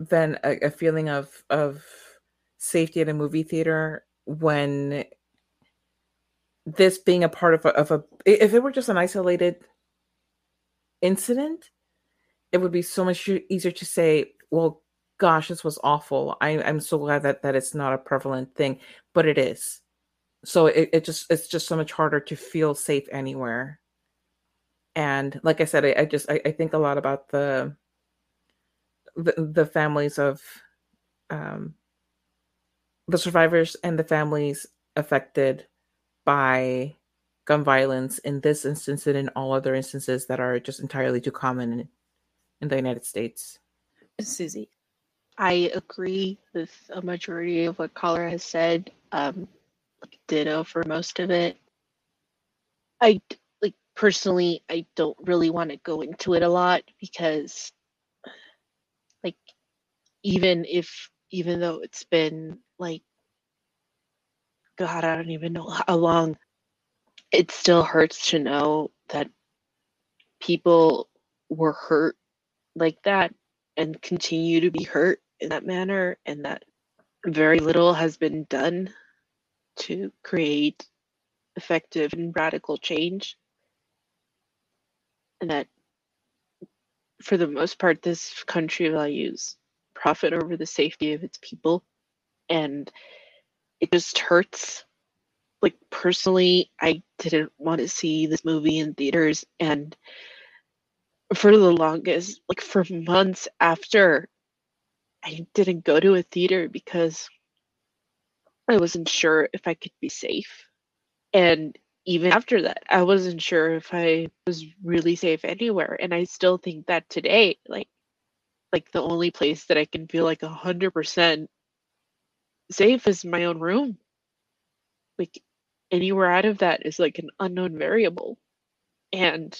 than a, a feeling of of safety at a movie theater when this being a part of a, of a if it were just an isolated incident it would be so much easier to say well gosh this was awful. I, i'm so glad that that it's not a prevalent thing but it is. So it, it just it's just so much harder to feel safe anywhere. And like i said i, I just I, I think a lot about the the, the families of um, the survivors and the families affected by gun violence in this instance and in all other instances that are just entirely too common in, in the United States. Susi. I agree with a majority of what Carla has said. Um, ditto for most of it. I like personally, I don't really want to go into it a lot because like even if even though it's been like god i don't even know how long it still hurts to know that people were hurt like that and continue to be hurt in that manner and that very little has been done to create effective and radical change. And that for the most part, this country values profit over the safety of its people. And it just hurts. Like, personally, I didn't want to see this movie in theaters. And for the longest, like for months after, I didn't go to a theater because I wasn't sure if I could be safe. And even after that, I wasn't sure if I was really safe anywhere. And I still think that today, like, like the only place that I can feel like a hundred percent safe is my own room. Like anywhere out of that is like an unknown variable. And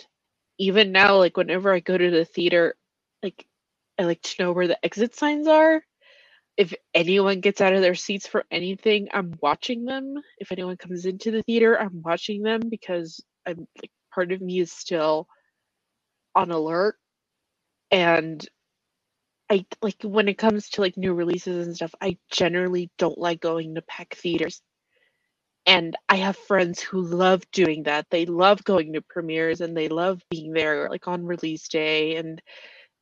even now, like whenever I go to the theater, like I like to know where the exit signs are. If anyone gets out of their seats for anything, I'm watching them. If anyone comes into the theater, I'm watching them because I'm like part of me is still on alert. And I like when it comes to like new releases and stuff, I generally don't like going to pack theaters. And I have friends who love doing that. They love going to premieres and they love being there like on release day and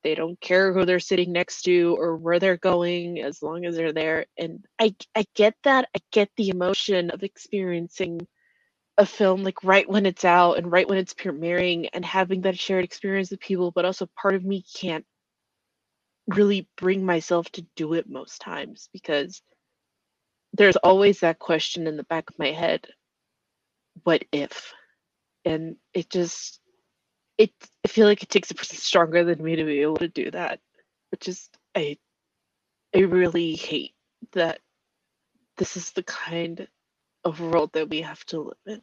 they don't care who they're sitting next to or where they're going as long as they're there. And I I get that. I get the emotion of experiencing a film like right when it's out and right when it's premiering and having that shared experience with people, but also part of me can't really bring myself to do it most times because there's always that question in the back of my head what if and it just it i feel like it takes a person stronger than me to be able to do that which is i i really hate that this is the kind of world that we have to live in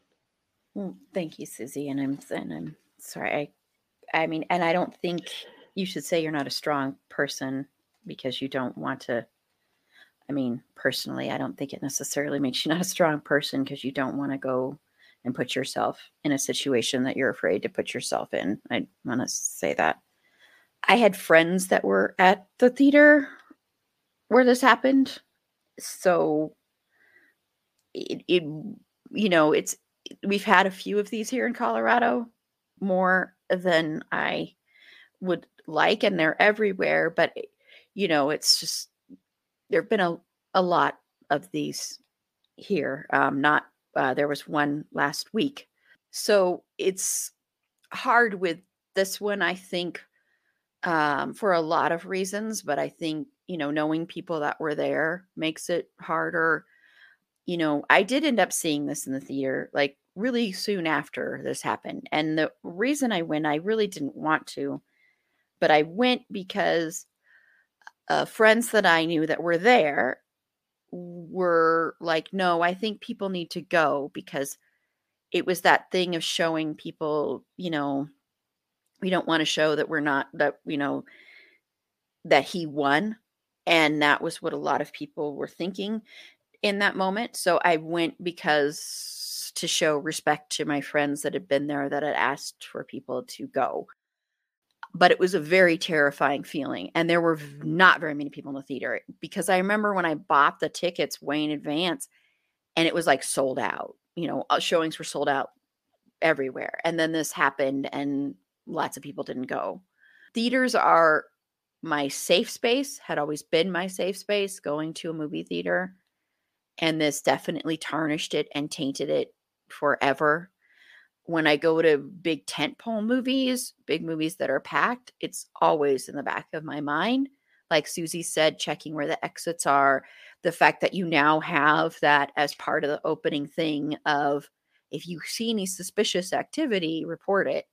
thank you, Susi. And I'm and I'm sorry. I I mean, and I don't think you should say you're not a strong person because you don't want to. I mean, personally, I don't think it necessarily makes you not a strong person because you don't want to go and put yourself in a situation that you're afraid to put yourself in. I want to say that. I had friends that were at the theater where this happened. So it, it you know, it's we've had a few of these here in Colorado, more than I would like, and they're everywhere. But you know, it's just there have been a, a lot of these here. Um, not uh, there was one last week, so it's hard with this one. I think um, for a lot of reasons, but I think you know knowing people that were there makes it harder. You know, I did end up seeing this in the theater, like really soon after this happened. And the reason I went, I really didn't want to, but I went because uh, friends that I knew that were there were like, no, I think people need to go because it was that thing of showing people, you know, we don't want to show that we're not, that, you know, that he won. And that was what a lot of people were thinking in that moment. So I went because to show respect to my friends that had been there that had asked for people to go. But it was a very terrifying feeling. And there were not very many people in the theater because I remember when I bought the tickets way in advance and it was like sold out. You know, uh, showings were sold out everywhere. And then this happened and lots of people didn't go. Theaters are my safe space, had always been my safe space going to a movie theater and this definitely tarnished it and tainted it forever. When I go to big tentpole movies, big movies that are packed, it's always in the back of my mind. Like Susi said, checking where the exits are, the fact that you now have that as part of the opening thing of if you see any suspicious activity, report it.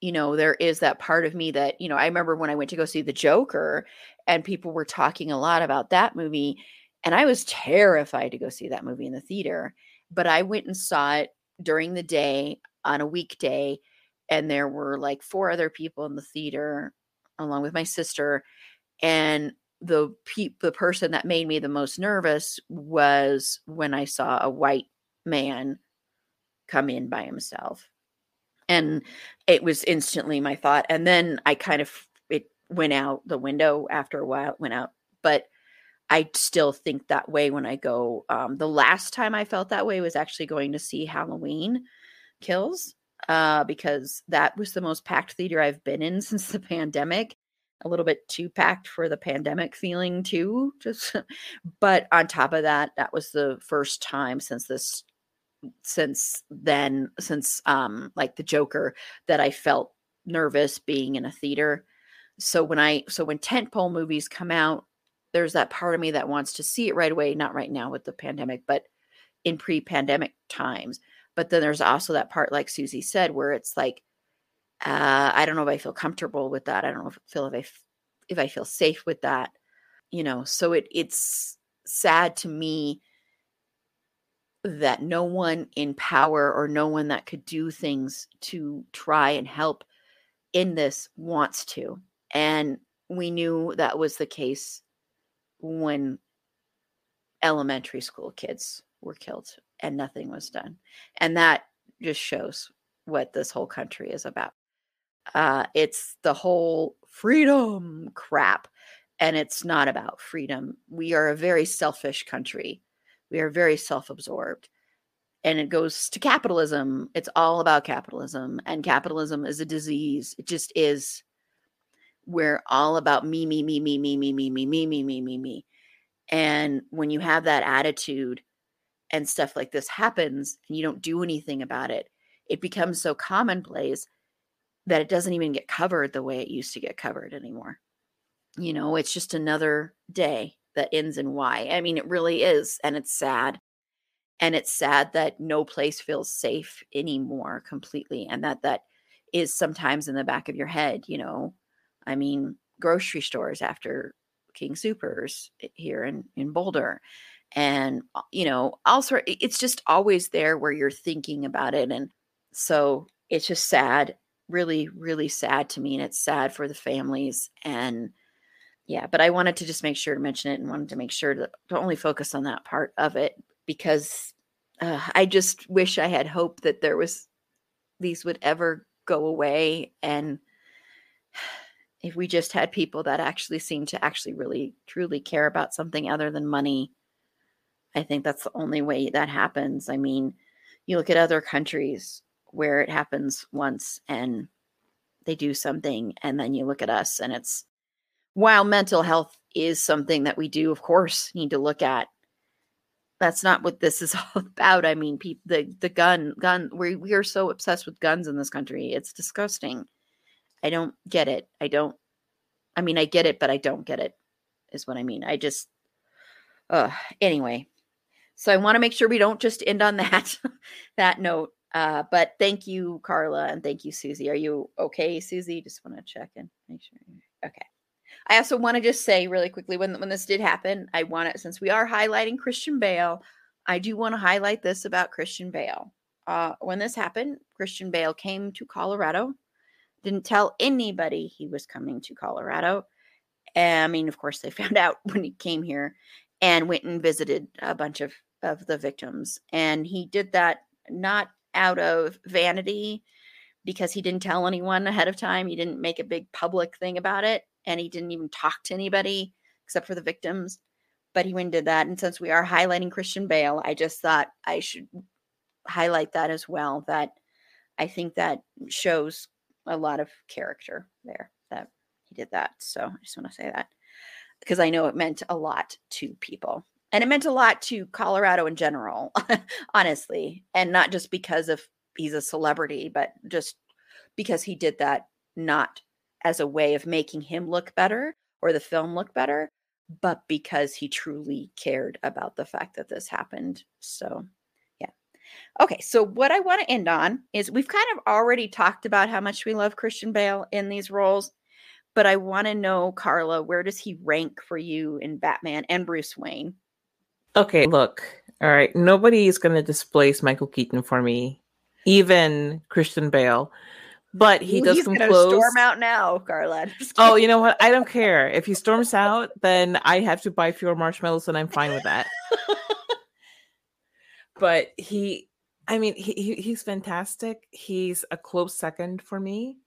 You know, there is that part of me that, you know, I remember when I went to go see The Joker and people were talking a lot about that movie and I was terrified to go see that movie in the theater. But I went and saw it during the day on a weekday. And there were like four other people in the theater, along with my sister. And the pe- the person that made me the most nervous was when I saw a white man come in by himself. And it was instantly my thought. And then I kind of it went out the window after a while, it went out. But I still think that way when I go. Um, the last time I felt that way was actually going to see Halloween Kills uh, because that was the most packed theater I've been in since the pandemic. A little bit too packed for the pandemic feeling too. Just, but on top of that, that was the first time since this, since then, since um like the Joker that I felt nervous being in a theater. So when I, so when tentpole movies come out, there's that part of me that wants to see it right away. Not right now with the pandemic, but in pre-pandemic times but then there's also that part, like Susi said, where it's like, uh, I don't know if I feel comfortable with that. I don't know if I feel if I if I feel safe with that. You know, so it it's sad to me that no one in power or no one that could do things to try and help in this wants to. And we knew that was the case when elementary school kids were killed and nothing was done. And that just shows what this whole country is about. Uh, it's the whole freedom crap, and it's not about freedom. We are a very selfish country. We are very self absorbed. And it goes to capitalism. It's all about capitalism. And capitalism is a disease. It just is. We're all about me, me, me, me, me, me, me, me, me, me, me, me, me. And when you have that attitude, and stuff like this happens and you don't do anything about it, it becomes so commonplace that it doesn't even get covered the way it used to get covered anymore. You know, it's just another day that ends in Y. I mean, it really is. And it's sad. And it's sad that no place feels safe anymore completely. And that that is sometimes in the back of your head, you know. I mean, grocery stores after King Soopers eh, here in, in Boulder and uh, you know also it's just always there where you're thinking about it and so it's just sad really really sad to me and it's sad for the families and yeah but i wanted to just make sure to mention it and wanted to make sure to, to only focus on that part of it because uh, i just wish i had hope that there was these would ever go away and if we just had people that actually seem to actually really truly care about something other than money I think that's the only way that happens. I mean, you look at other countries where it happens once and they do something, and then you look at us and it's while mental health is something that we do, of course, need to look at. That's not what this is all about. I mean, people, the the gun gun we we are so obsessed with guns in this country. It's disgusting. I don't get it. I don't. I mean, I get it, but I don't get it. Is what I mean. I just. Uh, anyway, so I want to make sure we don't just end on that that note. Uh, but thank you, Carla, and thank you, Susi. Are you okay, Susi? Just want to check and make sure. Okay. I also want to just say really quickly when when this did happen, I want it since we are highlighting Christian Bale, I do want to highlight this about Christian Bale. Uh, when this happened, Christian Bale came to Colorado, didn't tell anybody he was coming to Colorado. I mean, of course, they found out when he came here and went and visited a bunch of of the victims. And he did that not out of vanity because he didn't tell anyone ahead of time. He didn't make a big public thing about it. And he didn't even talk to anybody except for the victims. But he went and did that. And since we are highlighting Christian Bale, I just thought I should highlight that as well. That I think that shows a lot of character there that he did that. So I just want to say that because I know it meant a lot to people and it meant a lot to Colorado in general, honestly, and not just because of he's a celebrity, but just because he did that not as a way of making him look better or the film look better, but because he truly cared about the fact that this happened. So, yeah. Okay, so what I want to end on is we've kind of already talked about how much we love Christian Bale in these roles, but I want to know, Carla, where does he rank for you in Batman and Bruce Wayne? Okay, look. All right. Nobody is going to displace Michael Keaton for me, even Christian Bale. But he Ooh, does come close. Storm out now, Carla. Oh, you know what? I don't care if he storms out. Then I have to buy fewer marshmallows, and I'm fine with that. but he, I mean, he, he he's fantastic. He's a close second for me.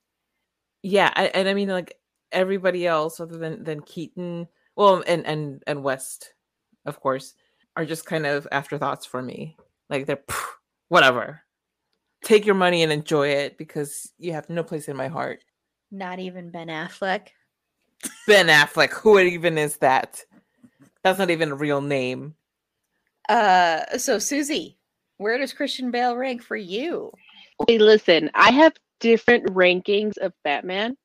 Yeah, I, and I mean, like everybody else, other than than Keaton, well, and and and West, of course, are just kind of afterthoughts for me. Like they're whatever. Take your money and enjoy it because you have no place in my heart. Not even Ben Affleck. Ben Affleck, who even is that? That's not even a real name. Uh, so Susi, where does Christian Bale rank for you? Okay, listen, I have different rankings of Batman.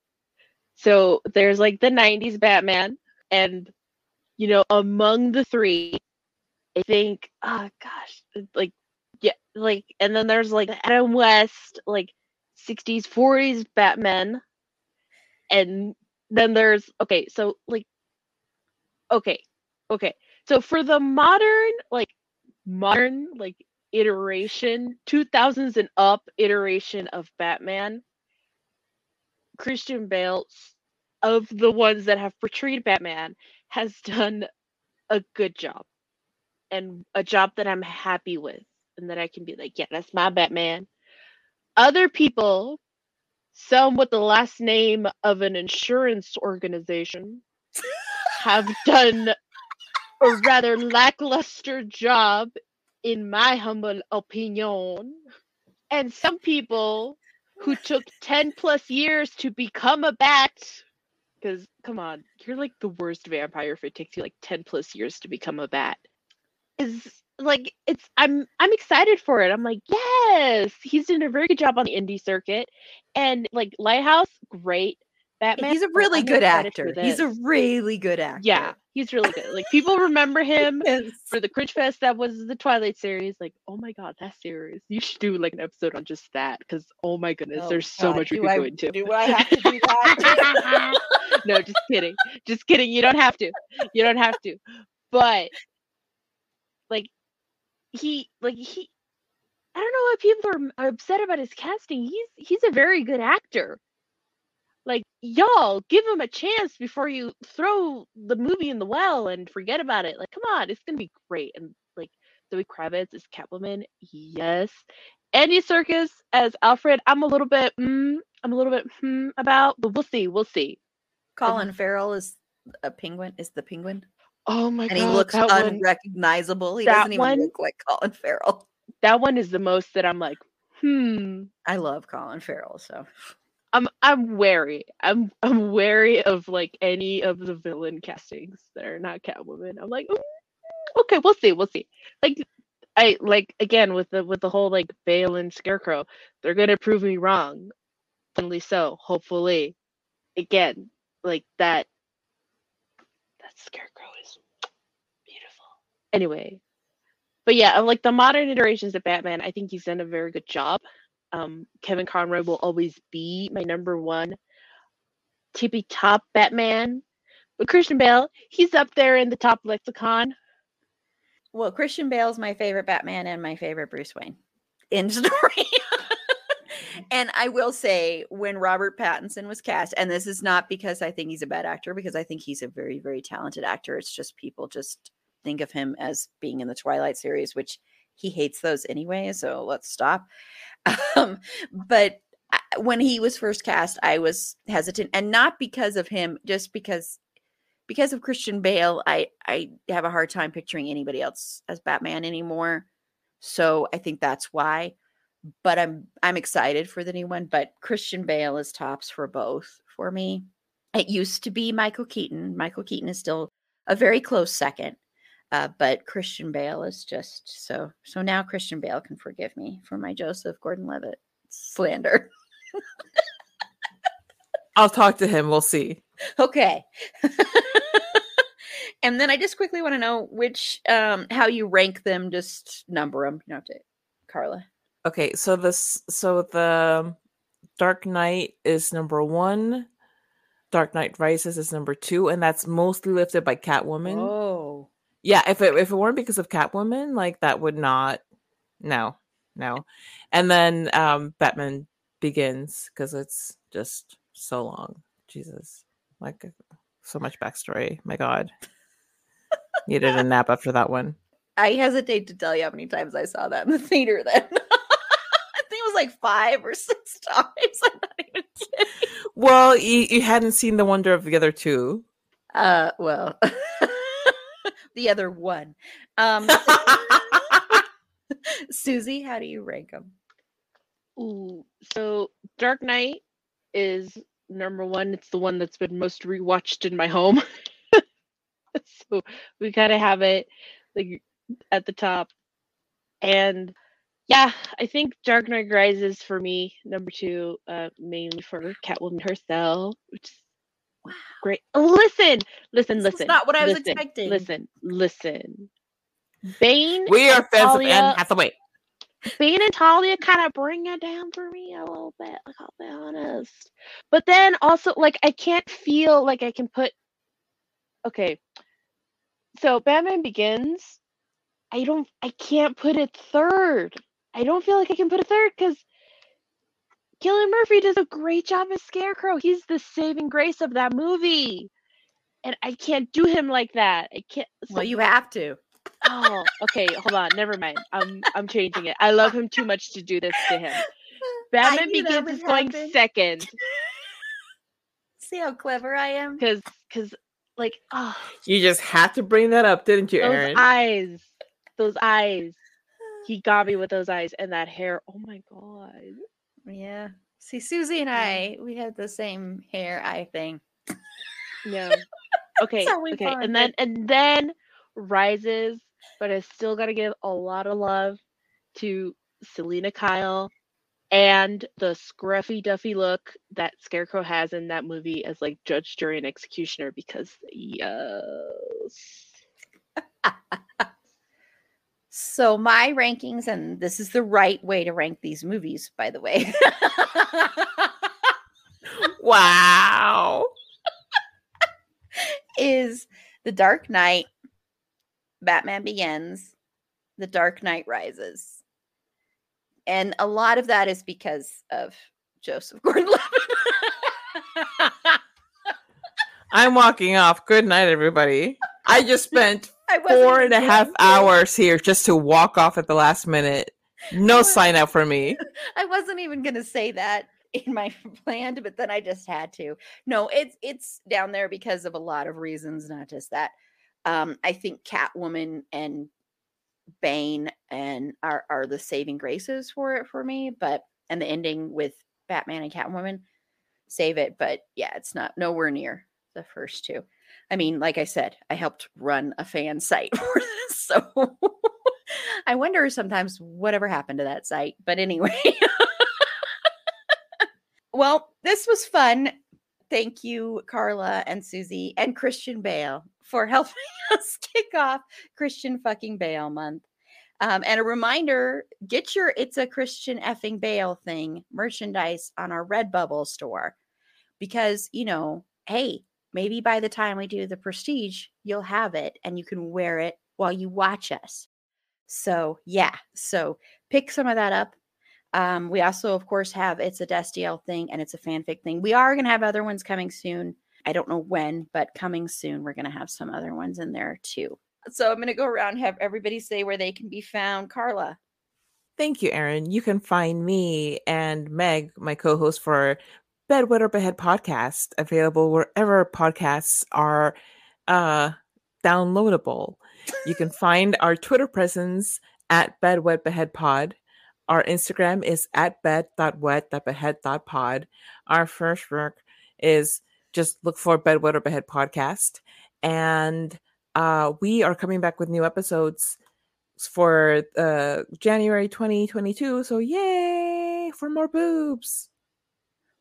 So there's like the 90s Batman, and you know, among the three, I think, oh gosh, like, yeah, like, and then there's like Adam West, like 60s, 40s Batman, and then there's, okay, so like, okay, okay, so for the modern, like, modern, like, iteration, 2000s and up iteration of Batman, Christian Bale, of the ones that have portrayed Batman, has done a good job and a job that I'm happy with and that I can be like, yeah, that's my Batman. Other people, some with the last name of an insurance organization, have done a rather lackluster job, in my humble opinion. And some people who took 10 plus years to become a bat because come on, you're like the worst vampire if it takes you like 10 plus years to become a bat. Is like it's I'm I'm excited for it. I'm like, yes, he's doing a very good job on the indie circuit. And like Lighthouse, great. Batman. He's a really I'm good actor. He's a really good actor. Yeah, he's really good. Like people remember him Yes. for the Cringe Fest that was the Twilight series. Like, oh my god, that series. You should do like an episode on just that because oh my goodness, Oh, there's so God, much we could I- go into. do I have to do that? no, just kidding. Just kidding. You don't have to. You don't have to. But like he like he I don't know why people are, are upset about his casting. He's he's a very good actor. Like y'all, give him a chance before you throw the movie in the well and forget about it. Like, come on, it's gonna be great. And like Zoe Kravitz is Catwoman, yes. Andy Serkis as Alfred, I'm a little bit, mm, I'm a little bit hmm about, but we'll see, we'll see. Colin Farrell is a penguin. Is the penguin, Oh my and god, he looks that one, unrecognizable. He doesn't even one- look like Colin Farrell. that one is the most that I'm like, hmm. I love Colin Farrell, so I'm I'm wary. I'm I'm wary of like any of the villain castings that are not Catwoman. I'm like, "Ooh, okay, we'll see, we'll see. Like I like again with the with the whole like Bale and Scarecrow, they're gonna prove me wrong. Finally so, hopefully. Again, like that that Scarecrow. Anyway. But yeah, like the modern iterations of Batman, I think he's done a very good job. Um, Kevin Conroy will always be my number one tippy top Batman. But Christian Bale, he's up there in the top lexicon. well, Christian Bale's my favorite Batman and my favorite Bruce Wayne. End story. and I will say, when Robert Pattinson was cast, and this is not because I think he's a bad actor, because I think he's a very, very talented actor. It's just people just think of him as being in the Twilight series, which he hates those anyway. So let's stop. Um, but when he was first cast, I was hesitant, and not because of him, just because because of Christian Bale, I I have a hard time picturing anybody else as Batman anymore. So I think that's why. But I'm I'm excited for the new one. But Christian Bale is tops for both for me. It used to be Michael Keaton. Michael Keaton is still a very close second. Uh, but Christian Bale is just so so now Christian Bale can forgive me for my Joseph Gordon-Levitt slander. I'll talk to him. We'll see. Okay. and then I just quickly want to know which um how you rank them, just number them. You know, to Carla. Okay, so this so the Dark Knight is number one. Dark Knight Rises is number two, and that's mostly lifted by Catwoman. Oh. Yeah, if it if it weren't because of Catwoman, like that would not. No, no. And then um Batman Begins because it's just so long. Jesus, like so much backstory. My God, needed a nap after that one. I hesitate to tell you how many times I saw that in the theater then. I think it was like five or six times. I'm not even kidding. Well, you, you hadn't seen the wonder of the other two. Uh, well, the other one. Um, Susi, how do you rank them? Ooh, so Dark Knight is number one. It's the one that's been most rewatched in my home. so we gotta have it like at the top. And yeah, I think Dark Knight Rises for me, number two, uh, mainly for Catwoman herself, which is great. Listen, listen, This was listen. not what I was listen, expecting. Listen, listen. Bane. We are and fans of Talia- Anne Hathaway. Bane and Talia kind of bring it down for me a little bit, like I'll be honest. But then also, like, I can't feel like I can put. Okay, so Batman Begins, I don't, I can't put it third. I don't feel like I can put it third because Cillian Murphy does a great job as Scarecrow. He's the saving grace of that movie, and I can't do him like that. I can't. Well, you have to. Oh, okay. Hold on. Never mind. I'm I'm changing it. I love him too much to do this to him. Batman Begins would is going happen. second See how clever I am? because because like oh You just had to bring that up, didn't you, those Erin? eyes, those eyes. He got me with those eyes and that hair. Oh my god. Yeah. See, Susi and I, we had the same hair eye thing. No. Okay. okay. And then and then rises, but I still got to give a lot of love to Selina Kyle and the scruffy duffy look that Scarecrow has in that movie as like judge, jury, and executioner because yes. So my rankings, and this is the right way to rank these movies, by the way. wow. is The Dark Knight, Batman Begins, The Dark Knight Rises. And a lot of that is because of Joseph Gordon-Levitt. I'm walking off. Good night, everybody. I just spent four and a half hours here just to walk off at the last minute. No sign up for me. I wasn't even going to say that in my plan, but then I just had to. No, it's it's down there because of a lot of reasons, not just that. Um, I think Catwoman and Bane and are are the saving graces for it for me, but and the ending with Batman and Catwoman save it, but yeah, it's not nowhere near the first two. I mean, like I said, I helped run a fan site for this, so I wonder sometimes whatever happened to that site. But anyway, well, this was fun. Thank you, Carla and Susi and Christian Bale for helping us kick off Christian fucking Bale month. Um, and a reminder get your It's a Christian effing Bale thing merchandise on our Redbubble store because, you know, hey, maybe by the time we do the prestige, you'll have it and you can wear it while you watch us. So, yeah, so pick some of that up. Um, we also, of course, have it's a Destiel thing and it's a fanfic thing. We are going to have other ones coming soon. I don't know when, but coming soon, we're going to have some other ones in there too. So I'm going to go around and have everybody say where they can be found. Carla. Thank you, Erin. You can find me and Meg, my co-host for Bedwetter Behead podcast, available wherever podcasts are uh, downloadable. You can find our Twitter presence at Bedwet Behead Pod. Our Instagram is at bed.wet.behead.pod. Our first work is just look for Bedwetter Behead podcast. And uh, we are coming back with new episodes for uh January 2022. So yay for more boobs.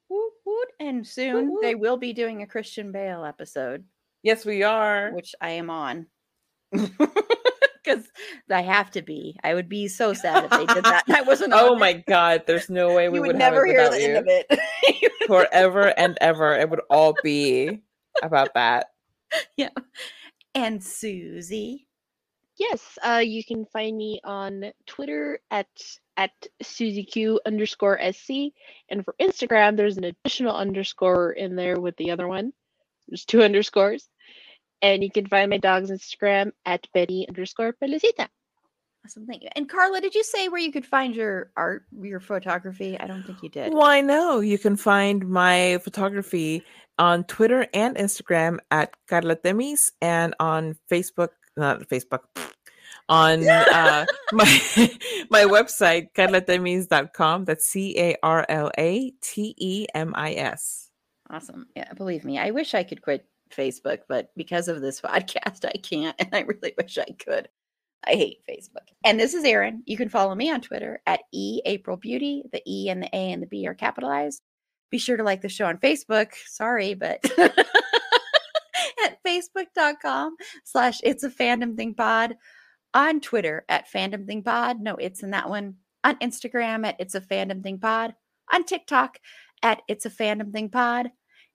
Woot, woot. And soon woot. they will be doing a Christian Bale episode, Yes, we are. which I am on. Because I have to be. I would be so sad if they did that. and I wasn't. Oh my it. god, there's no way we You would, would have never it hear without the you. end of it. Forever and ever, it would all be about that. yeah. And Susi. Yes, uh, you can find me on Twitter at at SusieQ underscore SC, and for Instagram, there's an additional underscore in there with the other one. There's two underscores, and you can find my dog's Instagram at Betty underscore Pelicita. Awesome, thank you. And Carla, did you say where you could find your art, your photography? I don't think you did. Why no? You can find my photography on Twitter and Instagram at Carla Temis and on Facebook, not Facebook, on uh, my my website, carlatemis.com. That's C A R L A T E M I S. Awesome. Yeah, believe me, I wish I could quit Facebook, but because of this podcast, I can't. And I really wish I could. I hate Facebook. And this is Erin. You can follow me on Twitter at E April Beauty. The E and the A and the B are capitalized. Be sure to like the show on Facebook. Sorry, but at facebook.com slash it's a fandom thing pod. On Twitter at fandom thing pod. No, it's in that one. On Instagram at it's a fandom thing pod. On TikTok at it's a fandom thing pod.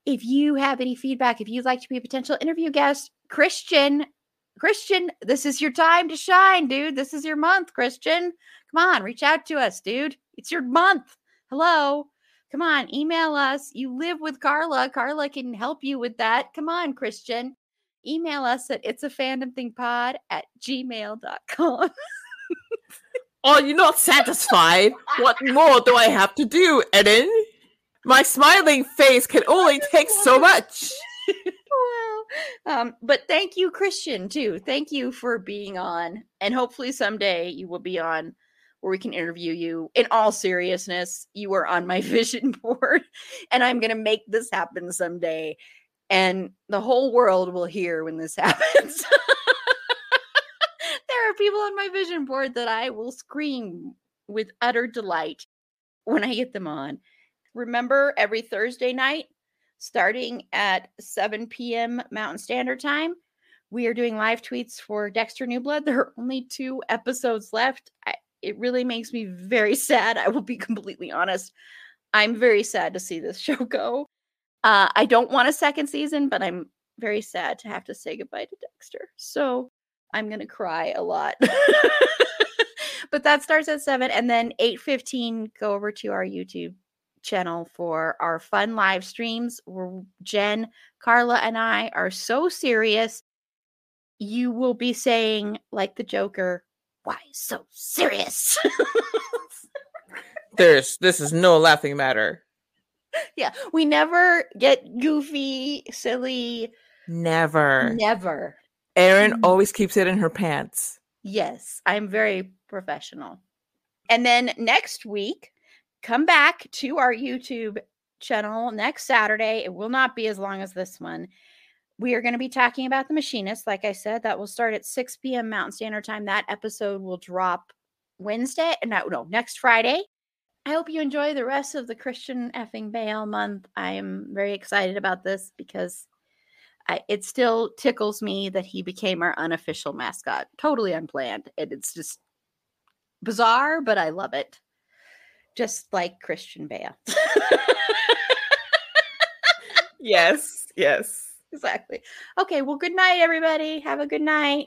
If you have any feedback, if you'd like to be a potential interview guest, Christian, Christian, this is your time to shine, dude. This is your month, Christian. Come on, reach out to us, dude. It's your month. Hello. Come on, email us. You live with Carla. Carla can help you with that. Come on, Christian. Email us at it's a fandom thing pod at gmail.com. Oh, you're not satisfied? what more do I have to do, Eden? My smiling face can only take so much. wow. Um, but thank you, Christian, too. Thank you for being on. And hopefully someday you will be on where we can interview you. In all seriousness, you are on my vision board, and I'm going to make this happen someday. And the whole world will hear when this happens. there are people on my vision board that I will scream with utter delight when I get them on. Remember, every Thursday night, starting at 7 p.m. Mountain Standard Time, we are doing live tweets for Dexter New Blood. There are only two episodes left. I, it really makes me very sad. I will be completely honest. I'm very sad to see this show go. Uh, I don't want a second season, but I'm very sad to have to say goodbye to Dexter. So I'm gonna cry a lot. but that starts at seven, and then eight fifteen. Go over to our YouTube channel for our fun live streams where Jen, Carla, and I are so serious. You will be saying, like the Joker, why so serious? There's this is no laughing matter. Yeah, we never get goofy, silly. Never. Never. Erin Mm. always keeps it in her pants. Yes, I'm very professional. And then next week, come back to our YouTube channel next Saturday. It will not be as long as this one. We are going to be talking about The Machinist. Like I said, that will start at 6 p.m. Mountain Standard Time. That episode will drop Wednesday. No, no, next Friday. I hope you enjoy the rest of the Christian effing Bale month. I am very excited about this because I, it still tickles me that he became our unofficial mascot. Totally unplanned. And it's just bizarre, but I love it. Just like Christian Bale. Yes, yes. exactly. Okay, well, good night, everybody. Have a good night.